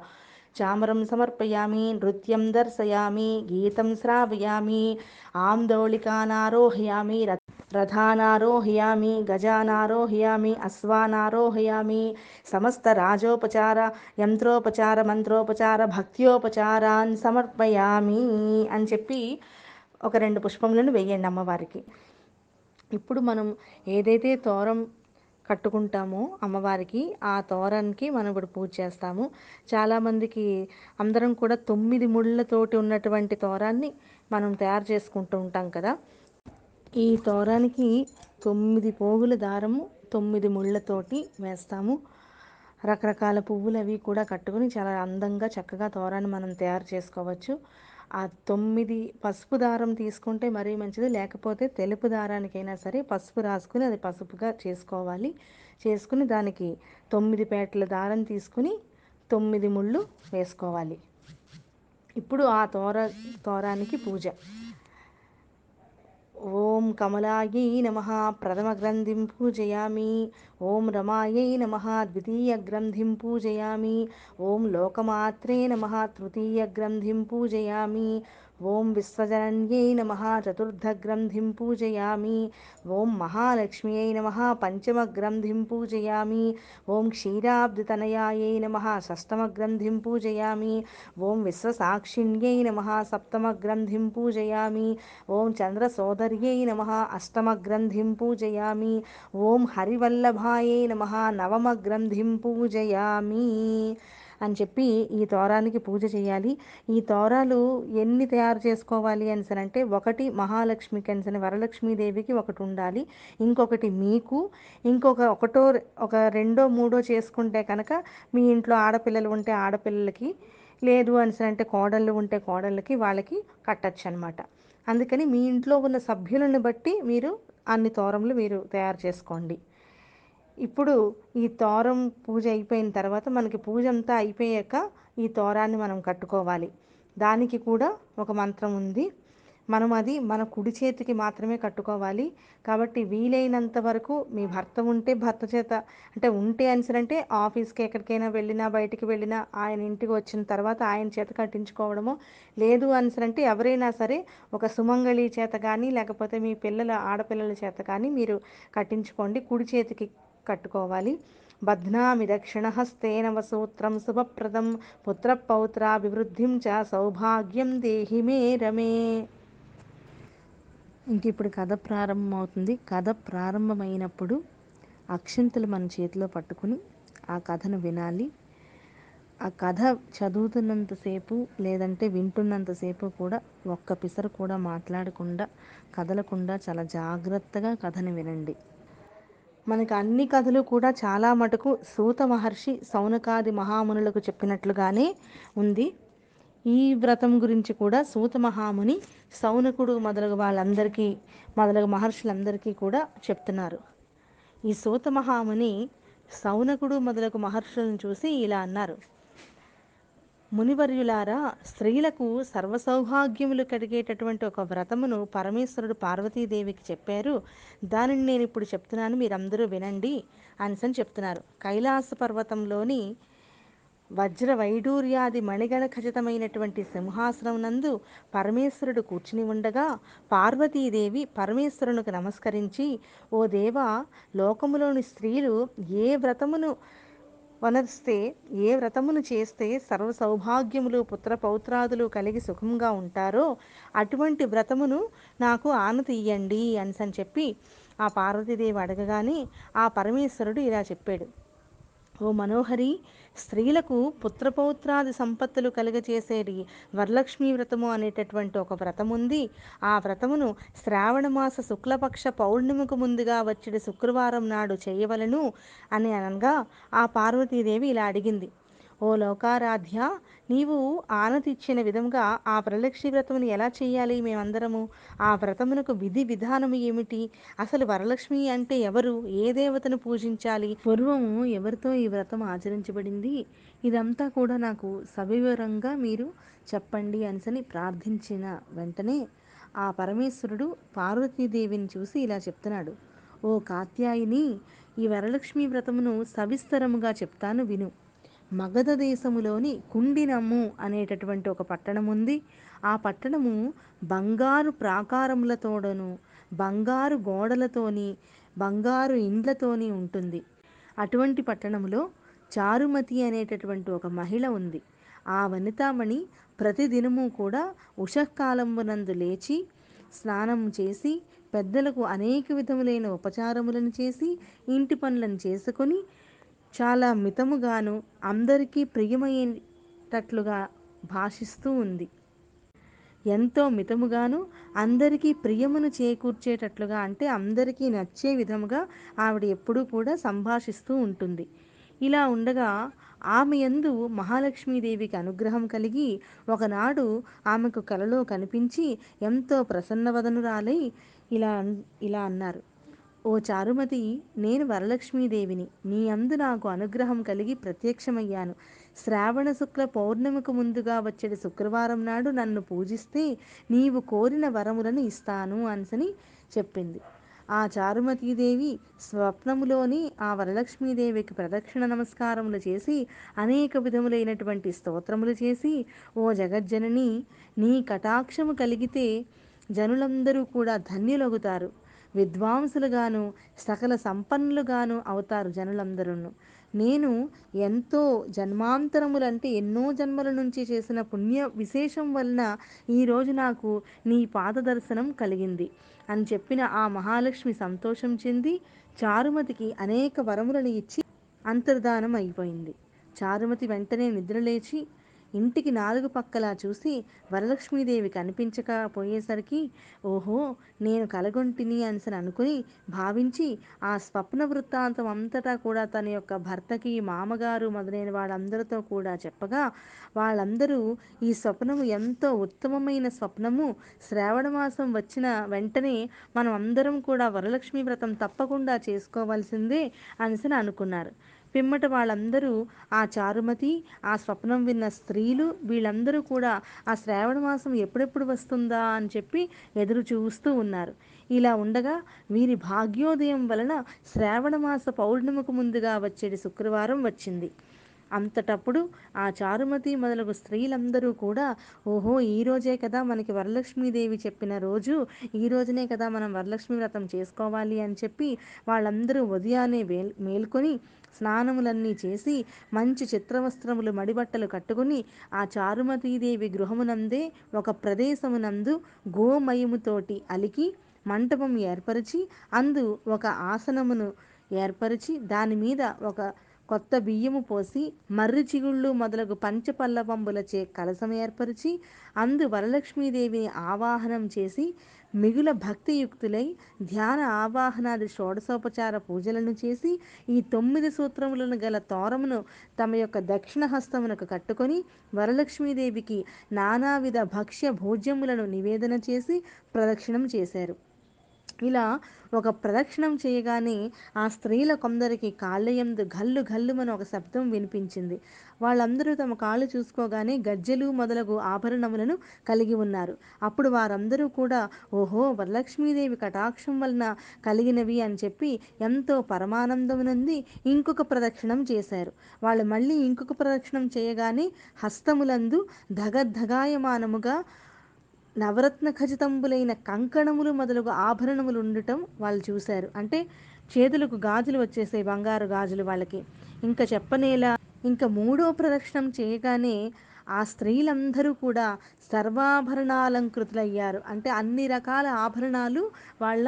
చామరం సమర్పయామి నృత్యం దర్శయామి గీతం శ్రావయామి ఆందోళికానారోహయామి రథానారోహయామి గజానారోహయామి అశ్వానారోహయామి సమస్త రాజోపచార యంత్రోపచార మంత్రోపచార భక్త్యోపచారాన్ సమర్పయామి అని చెప్పి ఒక రెండు పుష్పములను వేయండి అమ్మవారికి. ఇప్పుడు మనం ఏదైతే తోరం కట్టుకుంటామో అమ్మవారికి ఆ తోరానికి మనం ఇప్పుడు పూజ చేస్తాము. చాలామందికి అందరం కూడా తొమ్మిది ముళ్ళతోటి ఉన్నటువంటి తోరాన్ని మనం తయారు చేసుకుంటూ ఉంటాం కదా. ఈ తోరానికి తొమ్మిది పోగుల దారము తొమ్మిది ముళ్ళతోటి వేస్తాము. రకరకాల పువ్వులు అవి కూడా కట్టుకుని చాలా అందంగా చక్కగా తోరాన్ని మనం తయారు చేసుకోవచ్చు. ఆ తొమ్మిది పసుపు దారం తీసుకుంటే మరీ మంచిది. లేకపోతే తెలుపు దారానికైనా సరే పసుపు రాసుకుని అది పసుపుగా చేసుకోవాలి. చేసుకుని దానికి తొమ్మిది పేటల దారం తీసుకుని తొమ్మిది ముళ్ళు వేసుకోవాలి. ఇప్పుడు ఆ తోర తోరానికి పూజ. ఓం కమలాయై నమ ప్రథమ గ్రంథిం పూజయామి. ఓం రమాయై నమ ద్వితీయ గ్రంథిం పూజయామి. ఓం లోకమాత్రే నమ తృతీయ గ్రంథిం పూజయామి. ఓం విశ్వజనన్యై నమ చతుర్థగ్రంథిం పూజయామి ఓం మహాలక్ష్మ్యై నమ పంచమగ్రంథిం పూజయామి ఓం క్షీరాబ్దితనయాయై నమ షష్టమగ్రంథిం పూజయామి ఓం విశ్వసాక్షిణ్యై నమ సప్తమగ్రంథిం పూజయామి ఓం చంద్రసోదర్యై నమ అష్టమగ్రంథిం పూజయామి ఓం హరివల్లభాయై నమ నవమగ్రంథిం పూజయామి అని చెప్పి ఈ తోరానికి పూజ చేయాలి. ఈ తోరాలు ఎన్ని తయారు చేసుకోవాలి అని అంటే ఒకటి మహాలక్ష్మికి అని వరలక్ష్మీదేవికి ఒకటి ఉండాలి. ఇంకొకటి మీకు ఇంకొక ఒకటో ఒక రెండో మూడో చేసుకుంటే కనుక మీ ఇంట్లో ఆడపిల్లలు ఉంటే ఆడపిల్లలకి లేదు అని అంటే కోడళ్ళు ఉంటే కోడళ్ళకి వాళ్ళకి కట్టచ్చు అనమాట అందుకని మీ ఇంట్లో ఉన్న సభ్యులను బట్టి మీరు అన్ని తోరములు మీరు తయారు చేసుకోండి. ఇప్పుడు ఈ తోరం పూజ అయిపోయిన తర్వాత మనకి పూజ అంతా అయిపోయాక ఈ తోరాన్ని మనం కట్టుకోవాలి. దానికి కూడా ఒక మంత్రం ఉంది. మనం అది మన కుడి చేతికి మాత్రమే కట్టుకోవాలి. కాబట్టి వీలైనంత వరకు మీ భర్త ఉంటే భర్త చేత అంటే ఉంటే అంటే ఆఫీస్కి ఎక్కడికైనా వెళ్ళినా బయటికి వెళ్ళినా ఆయన ఇంటికి వచ్చిన తర్వాత ఆయన చేత కట్టించుకోవడము లేదు అంటే ఎవరైనా సరే ఒక సుమంగళి చేత కానీ లేకపోతే మీ పిల్లల ఆడపిల్లల చేత కానీ మీరు కట్టించుకోండి. కుడి చేతికి కట్టుకోవాలి. బధ్నామి దక్షిణహస్తేన వసూత్రం శుభప్రదం. పుత్రపౌత్రాభివృద్ధిం చ సౌభాగ్యం దేహి మే రమే. ఇంక ఇప్పుడు కథ ప్రారంభమవుతుంది. కథ ప్రారంభమైనప్పుడు అక్షింతలు మన చేతిలో పట్టుకుని ఆ కథను వినాలి. ఆ కథ చదువుతున్నంతసేపు లేదంటే వింటున్నంతసేపు కూడా ఒక్క పిసరు కూడా మాట్లాడకుండా కదలకుండా చాలా జాగ్రత్తగా కథను వినండి. మనకి అన్ని కథలు కూడా చాలా మటుకు సూత మహర్షి సౌనకాది మహామునులకు చెప్పినట్లుగానే ఉంది. ఈ వ్రతం గురించి కూడా సూత మహాముని సౌనకుడు మొదలగు వాళ్ళందరికీ మొదలగు మహర్షులందరికీ కూడా చెప్తున్నారు. ఈ సూత మహాముని సౌనకుడు మొదలగు మహర్షులను చూసి ఇలా అన్నారు. మునివర్యులారా స్త్రీలకు సర్వసౌభాగ్యములు కలిగేటటువంటి ఒక వ్రతమును పరమేశ్వరుడు పార్వతీదేవికి చెప్పారు. దానిని నేను ఇప్పుడు చెప్తున్నాను మీరందరూ వినండి అనిసని చెప్తున్నారు. కైలాస పర్వతంలోని వజ్ర వైడూర్యాది మణిగణ ఖచ్చితమైనటువంటి సింహాసనం నందు పరమేశ్వరుడు కూర్చుని ఉండగా పార్వతీదేవి పరమేశ్వరునికి నమస్కరించి ఓ దేవ లోకములోని స్త్రీలు ఏ వ్రతమును వనరిస్తే ఏ వ్రతమును చేస్తే సర్వ సౌభాగ్యములు పుత్ర పౌత్రాదులు కలిగి సుఖంగా ఉంటారో అటువంటి వ్రతమును నాకు ఆనతి ఇయ్యండి అని చెప్పి ఆ పార్వతీదేవి అడగగానే ఆ పరమేశ్వరుడు ఇలా చెప్పాడు. ఓ మనోహరి స్త్రీలకు పుత్రపౌత్రాది సంపత్తులు కలుగజేసేది వరలక్ష్మీ వ్రతము అనేటటువంటి ఒక వ్రతం ఉంది ఆ వ్రతమును శ్రావణమాస శుక్లపక్ష పౌర్ణిమకు ముందుగా వచ్చే శుక్రవారం నాడు చేయవలను అని అనగా ఆ పార్వతీదేవి ఇలా అడిగింది. ఓ లోకారాధ్య నీవు ఆనతిచ్చిన విధంగా ఆ వరలక్ష్మి వ్రతమును ఎలా చేయాలి మేమందరము? ఆ వ్రతమునకు విధి విధానము ఏమిటి? అసలు వరలక్ష్మి అంటే ఎవరు? ఏ దేవతను పూజించాలి? పూర్వము ఎవరితో ఈ వ్రతం ఆచరించబడింది? ఇదంతా కూడా నాకు సవివరంగా మీరు చెప్పండి అనిసని ప్రార్థించిన వెంటనే ఆ పరమేశ్వరుడు పార్వతీదేవిని చూసి ఇలా చెప్తున్నాడు. ఓ కాత్యాయిని ఈ వరలక్ష్మి వ్రతమును సవిస్తరముగా చెప్తాను విను. మగధ దేశములోని కుండినమ్ము అనేటటువంటి ఒక పట్టణం ఉంది ఆ పట్టణము బంగారు ప్రాకారములతోడను బంగారు గోడలతోని బంగారు ఇండ్లతోని ఉంటుంది. అటువంటి పట్టణంలో చారుమతి అనేటటువంటి ఒక మహిళ ఉంది. ఆ వనితామణి ప్రతిదినము కూడా ఉషకాలంబునందు లేచి స్నానం చేసి పెద్దలకు అనేక విధములైన ఉపచారములను చేసి ఇంటి పనులను చేసుకొని చాలా మితముగాను అందరికీ ప్రియమయ్యేటట్లుగా భాషిస్తూ ఉంది. ఎంతో మితముగాను అందరికీ ప్రియమును చేకూర్చేటట్లుగా అంటే అందరికీ నచ్చే విధముగా ఆవిడ ఎప్పుడూ కూడా సంభాషిస్తూ ఉంటుంది. ఇలా ఉండగా ఆమె యందు మహాలక్ష్మీదేవికి అనుగ్రహం కలిగి ఒకనాడు ఆమెకు కలలో కనిపించి ఎంతో ప్రసన్నవదనురాలై ఇలా అన్- ఇలా అన్నారు. ఓ చారుమతి నేను వరలక్ష్మీదేవిని. నీ అందు నాకు అనుగ్రహం కలిగి ప్రత్యక్షమయ్యాను. శ్రావణ శుక్ల పౌర్ణమికి ముందుగా వచ్చేది శుక్రవారం నాడు నన్ను పూజిస్తే నీవు కోరిన వరములను ఇస్తాను అనిసని చెప్పింది. ఆ చారుమతీదేవి స్వప్నములోని ఆ వరలక్ష్మీదేవికి ప్రదక్షిణ నమస్కారములు చేసి అనేక విధములైనటువంటి స్తోత్రములు చేసి ఓ జగజ్జనని నీ కటాక్షము కలిగితే జనులందరూ కూడా ధన్యులగుతారు. విద్వాంసులుగాను సకల సంపన్నులుగాను అవుతారు జనులందరూ నేను ఎంతో జన్మాంతరములంటే ఎన్నో జన్మల నుంచి చేసిన పుణ్య విశేషం వలన ఈరోజు నాకు నీ పాద దర్శనం కలిగింది. అని చెప్పిన ఆ మహాలక్ష్మి సంతోషం చెంది చారుమతికి అనేక వరములను ఇచ్చి అంతర్ధానం అయిపోయింది చారుమతి వెంటనే నిద్రలేచి ఇంటికి నాలుగు పక్కలా చూసి వరలక్ష్మీదేవి కనిపించకపోయేసరికి ఓహో నేను కలగొంటిని అనిసని అనుకుని భావించి ఆ స్వప్న వృత్తాంతం అంతటా కూడా తన యొక్క భర్తకి మామగారు మొదలైన వాళ్ళందరితో కూడా చెప్పగా వాళ్ళందరూ ఈ స్వప్నము ఎంతో ఉత్తమమైన స్వప్నము. శ్రావణ మాసం వచ్చిన వెంటనే మనం అందరం కూడా వరలక్ష్మి వ్రతం తప్పకుండా చేసుకోవాల్సిందే అనిసని అనుకున్నారు. పిమ్మట వాళ్ళందరూ ఆ చారుమతి ఆ స్వప్నం విన్న స్త్రీలు వీళ్ళందరూ కూడా ఆ శ్రావణ మాసం ఎప్పుడెప్పుడు వస్తుందా అని చెప్పి ఎదురు చూస్తూ ఉన్నారు. ఇలా ఉండగా వీరి భాగ్యోదయం వలన శ్రావణ మాస పౌర్ణమికి ముందుగా వచ్చేది శుక్రవారం వచ్చింది. అంతటప్పుడు ఆ చారుమతి మొదలగు స్త్రీలందరూ కూడా ఓహో ఈ రోజే కదా మనకి వరలక్ష్మీదేవి చెప్పిన రోజు ఈ రోజునే కదా మనం వరలక్ష్మి వ్రతం చేసుకోవాలి అని చెప్పి వాళ్ళందరూ ఉదయాన్నే మేల్కొని స్నానములన్నీ చేసి మంచి చిత్రవస్త్రములు మడిబట్టలు కట్టుకుని ఆ చారుమతీదేవి గృహమునందే ఒక ప్రదేశమునందు గోమయముతోటి అలికి మంటపం ఏర్పరిచి అందు ఒక ఆసనమును ఏర్పరిచి దాని మీద ఒక కొత్త బియ్యము పోసి మర్రి చిగుళ్ళు మొదలగు పంచపల్లవంబులచే కలసం ఏర్పరిచి అందు వరలక్ష్మీదేవిని ఆవాహనం చేసి మిగుల భక్తియుక్తులై ధ్యాన ఆవాహనాది షోడశోపచార పూజలను చేసి ఈ తొమ్మిది సూత్రములను గల తోరమును తమ యొక్క దక్షిణ హస్తమునకు కట్టుకొని వరలక్ష్మీదేవికి నానావిధ భక్ష్య భోజ్యములను నివేదన చేసి ప్రదక్షిణం చేశారు. ఇలా ఒక ప్రదక్షిణం చేయగానే ఆ స్త్రీల కొందరికి కాళ్ళయందు గల్లు గల్లుమని ఒక శబ్దం వినిపించింది. వాళ్ళందరూ తమ కాళ్ళు చూసుకోగానే గజ్జెలు మొదలగు ఆభరణములను కలిగి ఉన్నారు. అప్పుడు వారందరూ కూడా ఓహో వరలక్ష్మీదేవి కటాక్షం వలన కలిగినవి అని చెప్పి ఎంతో పరమానందం నుండి ఇంకొక ప్రదక్షిణం చేశారు. వాళ్ళు మళ్ళీ ఇంకొక ప్రదక్షిణం చేయగానే హస్తములందు ధగద్ధగాయమానముగా నవరత్న ఖచ్చితంబులైన కంకణములు మొదలగు ఆభరణములు ఉండటం వాళ్ళు చూశారు. అంటే చేతులకు గాజులు వచ్చేసాయి బంగారు గాజులు వాళ్ళకి. ఇంకా చెప్పనేలా ఇంకా మూడో ప్రదక్షిణం చేయగానే ఆ స్త్రీలందరూ కూడా సర్వాభరణాలంకృతులయ్యారు. అంటే అన్ని రకాల ఆభరణాలు వాళ్ళ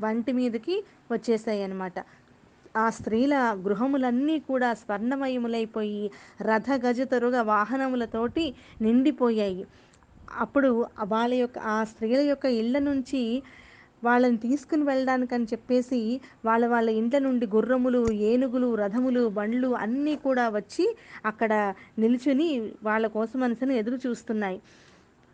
వంటి మీదకి వచ్చేసాయి అన్నమాట ఆ స్త్రీల గృహములన్నీ కూడా స్వర్ణమయములైపోయి రథ గజతరుగ వాహనములతోటి నిండిపోయాయి. అప్పుడు వాళ్ళ యొక్క ఆ స్త్రీల యొక్క ఇళ్ళ నుంచి వాళ్ళని తీసుకుని వెళ్ళడానికని చెప్పేసి వాళ్ళ వాళ్ళ ఇంట్ల నుండి గుర్రములు ఏనుగులు రథములు బండ్లు అన్నీ కూడా వచ్చి అక్కడ నిల్చుని వాళ్ళ కోసం అనుసని ఎదురు చూస్తున్నాయి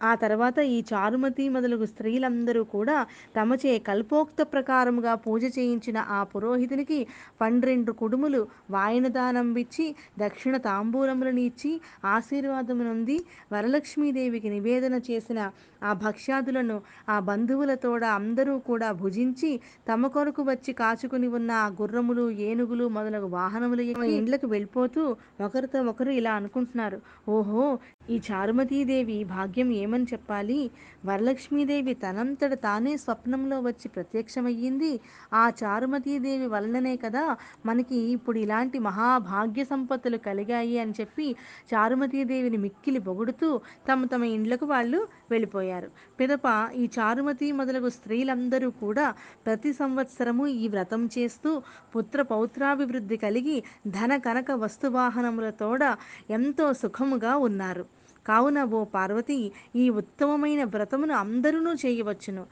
ఆ తర్వాత ఈ చారుమతి మొదలగు స్త్రీలందరూ కూడా తమచే కల్పోక్త ప్రకారముగా పూజ చేయించిన ఆ పురోహితునికి పన్నెండు కుడుములు వాయనదానంబిచ్చి దక్షిణ తాంబూలములను ఇచ్చి ఆశీర్వాదము నొంది వరలక్ష్మీదేవికి నివేదన చేసిన ఆ భక్ష్యాదులను ఆ బంధువులతోడ అందరూ కూడా భుజించి తమ కొరకు వచ్చి కాచుకుని ఉన్న ఆ గుర్రములు ఏనుగులు మొదలగు వాహనములు ఇండ్లకు వెళ్ళిపోతూ ఒకరితో ఒకరు ఇలా అనుకుంటున్నారు. ఓహో ఈ చారుమతీదేవి భాగ్యం ఏమని చెప్పాలి? వరలక్ష్మీదేవి తనంతట తానే స్వప్నంలో వచ్చి ప్రత్యక్షమయ్యింది. ఆ చారుమతీదేవి వలననే కదా మనకి ఇప్పుడు ఇలాంటి మహాభాగ్య సంపత్తులు కలిగాయి అని చెప్పి చారుమతీదేవిని మిక్కిలి పొగుడుతూ తమ తమ ఇండ్లకు వాళ్ళు వెళ్ళిపోయారు. పిదప ఈ చారుమతి మొదలగు స్త్రీలందరూ కూడా ప్రతి సంవత్సరము ఈ వ్రతం చేస్తూ పుత్ర పౌత్రాభివృద్ధి కలిగి ధన కనక వస్తువాహనములతోడ ఎంతో సుఖముగా ఉన్నారు. కావున ఓ పార్వతి ఈ ఉత్తమమైన వ్రతమును అందరూ చేయవచ్చును.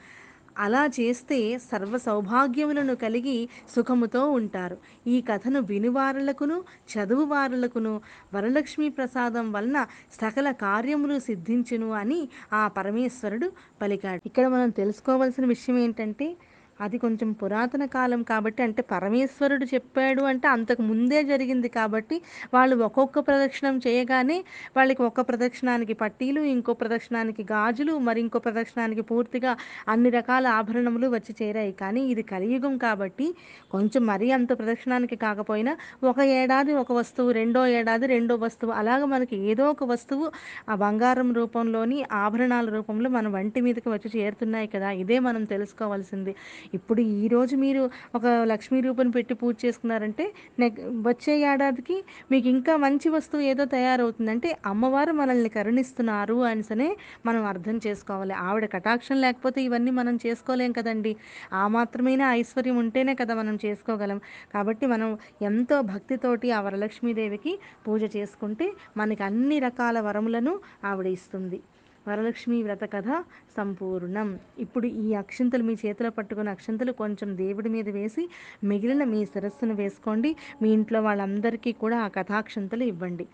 అలా చేస్తే సర్వ సౌభాగ్యములను కలిగి సుఖముతో ఉంటారు. ఈ కథను వినువారులకును చదువువారులకును వరలక్ష్మీ ప్రసాదం వలన సకల కార్యములు సిద్ధించును అని ఆ పరమేశ్వరుడు పలికాడు. ఇక్కడ మనం తెలుసుకోవాల్సిన విషయం ఏంటంటే అది కొంచెం పురాతన కాలం కాబట్టి అంటే పరమేశ్వరుడు చెప్పాడు అంటే అంతకు ముందే జరిగింది కాబట్టి వాళ్ళు ఒక్కొక్క ప్రదక్షిణం చేయగానే వాళ్ళకి ఒక్క ప్రదక్షిణానికి పట్టీలు ఇంకో ప్రదక్షిణానికి గాజులు మరి ఇంకో ప్రదక్షిణానికి పూర్తిగా అన్ని రకాల ఆభరణములు వచ్చి చేరాయి. కానీ ఇది కలియుగం కాబట్టి కొంచెం మరీ అంత ప్రదక్షిణానికి కాకపోయినా ఒక ఏడాది ఒక వస్తువు రెండో ఏడాది రెండో వస్తువు అలాగ మనకి ఏదో ఒక వస్తువు ఆ బంగారం రూపంలోని ఆభరణాల రూపంలో మన వంటి మీదకి వచ్చి చేరుతున్నాయి కదా. ఇదే మనం తెలుసుకోవాల్సింది. ఇప్పుడు ఈరోజు మీరు ఒక లక్ష్మీ రూపం పెట్టి పూజ చేసుకున్నారంటే నెక్ వచ్చే ఏడాదికి మీకు ఇంకా మంచి వస్తువు ఏదో తయారవుతుంది అంటే అమ్మవారు మనల్ని కరుణిస్తున్నారు అనిసనే మనం అర్థం చేసుకోవాలి. ఆవిడ కటాక్షం లేకపోతే ఇవన్నీ మనం చేసుకోలేం కదండి. ఆ మాత్రమైన ఐశ్వర్యం ఉంటేనే కదా మనం చేసుకోగలం. కాబట్టి మనం ఎంతో భక్తితోటి ఆ వరలక్ష్మీదేవికి పూజ చేసుకుంటే మనకి అన్ని రకాల వరములను ఆవిడ ఇస్తుంది. వరలక్ష్మి వ్రత కథ సంపూర్ణం. ఇప్పుడు ఈ అక్షంతలు మీ చేతిలో పట్టుకున్న అక్షంతలు కొంచెం దేవుడి మీద వేసి మిగిలిన మీ శిరస్సును వేసుకోండి. మీ ఇంట్లో వాళ్ళందరికీ కూడా ఆ కథాక్షంతలు ఇవ్వండి.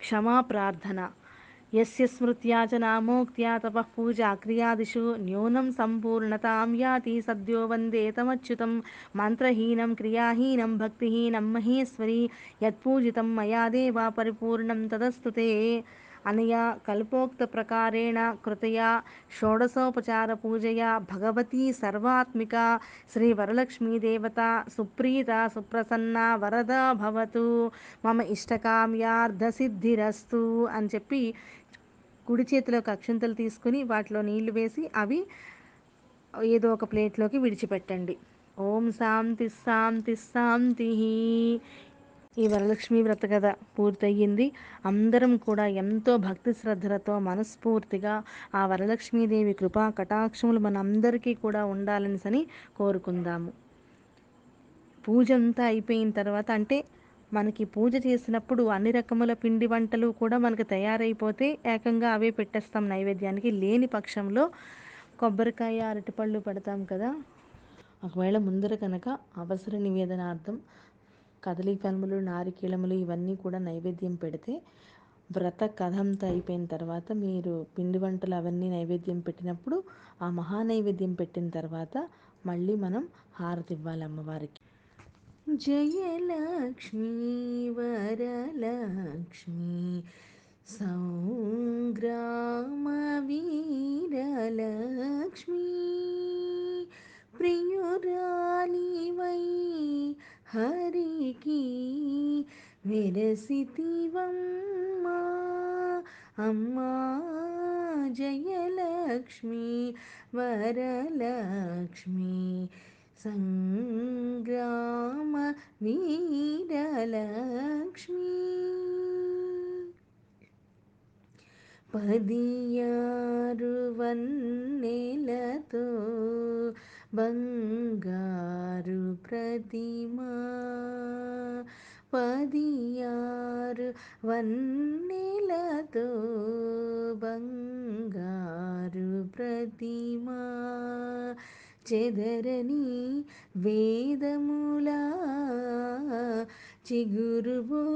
క్షమా ప్రార్థన. యస్య స్మృత్యా చ నామోక్త్యా తపః పూజా క్రియాదిషు. న్యూనం సంపూర్ణతాం యాతి సద్యో వందే తమచ్యుతం. మంత్రహీనం క్రియాహీనం భక్తిహీనం మహేశ్వరి. యత్పూజితం మయా దేవా పరిపూర్ణం తదస్తుతే అనయా కల్పోక్త ప్రకారేణ కృతయా షోడశోపచార పూజయా భగవతీ సర్వాత్మిక. శ్రీ వరలక్ష్మీదేవత సుప్రీత సుప్రసన్న వరద భవతు. మమ ఇష్టకామ్యార్థ సిద్ధిరస్తు అని చెప్పి కుడి చేతిలోకి అక్షంతలు తీసుకుని వాటిలో నీళ్ళు వేసి అవి ఏదో ఒక ప్లేట్లోకి విడిచిపెట్టండి. ఓం శాంతి శాంతి శాంతి. ఈ వరలక్ష్మి వ్రత కథ పూర్తయింది అందరం కూడా ఎంతో భక్తి శ్రద్ధలతో మనస్ఫూర్తిగా ఆ వరలక్ష్మీదేవి కృపా కటాక్షములు మనందరికీ కూడా ఉండాలని సని కోరుకుందాము. పూజ అంతా అయిపోయిన తర్వాత అంటే మనకి పూజ చేసినప్పుడు అన్ని రకముల పిండి వంటలు కూడా మనకు తయారైపోతే ఏకంగా అవే పెట్టేస్తాం నైవేద్యానికి. లేని పక్షంలో కొబ్బరికాయ అరటిపళ్ళు పెడతాం కదా. ఒకవేళ ముందర కనుక అవసర నివేదనార్థం కదలిఫలములు నారికేళములు ఇవన్నీ కూడా నైవేద్యం పెడితే వ్రత కథంతా అయిపోయిన తర్వాత మీరు పిండి వంటలు అవన్నీ నైవేద్యం పెట్టినప్పుడు ఆ మహా నైవేద్యం పెట్టిన తర్వాత మళ్ళీ మనం హారతి ఇవ్వాలి అమ్మవారికి. జయలక్ష్మీ వరలక్ష్మీ సంగ్రామ వీరలక్ష్మీ ప్రియురాలివై హర విరసితివమ్మా అమ్మా జయలక్ష్మి వరలక్ష్మి సంగ్రామ వీరలక్ష్మి. పదియారు వన్నెలతో బంగారు ప్రతిమా పదియారు వన్నెలతో బంగారు ప్రతిమా చెదరని వేదములా చిగురుబోడి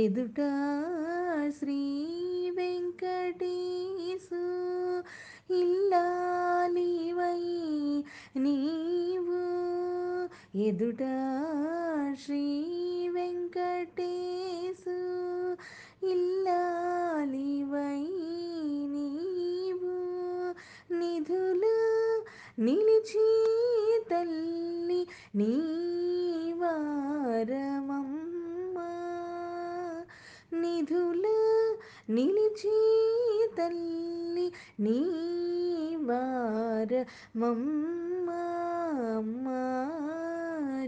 ఎదుట శ్రీ వెంకటేశు ఇల్లాలివై నీవు ఎదుట శ్రీ వెంకటేశు ఇల్లాలివై నీవు. నిధులు నిలిచి తల్లి నీవారమమ్మా నిధులు నిలిచి తల్లి నీ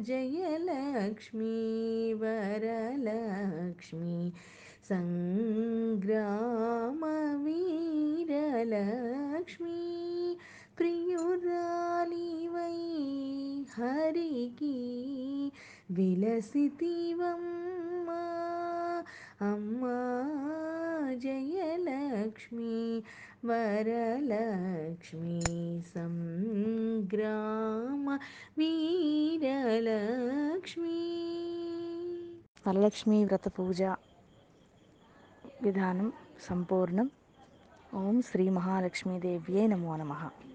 వారమమ్మా జయలక్ష్మీ వరలక్ష్మి సంగ్రామ వీరలక్ష్మి ప్రియురాలివై హరికి విలసితివమ్మా అమ్మా జయలక్ష్మి వరలక్ష్మి సంగ్రామ వీరలక్ష్మి. వరలక్ష్మి వ్రత పూజ విధానం సంపూర్ణం. ఓం శ్రీ మహాలక్ష్మీదేవ్యే నమో నమః.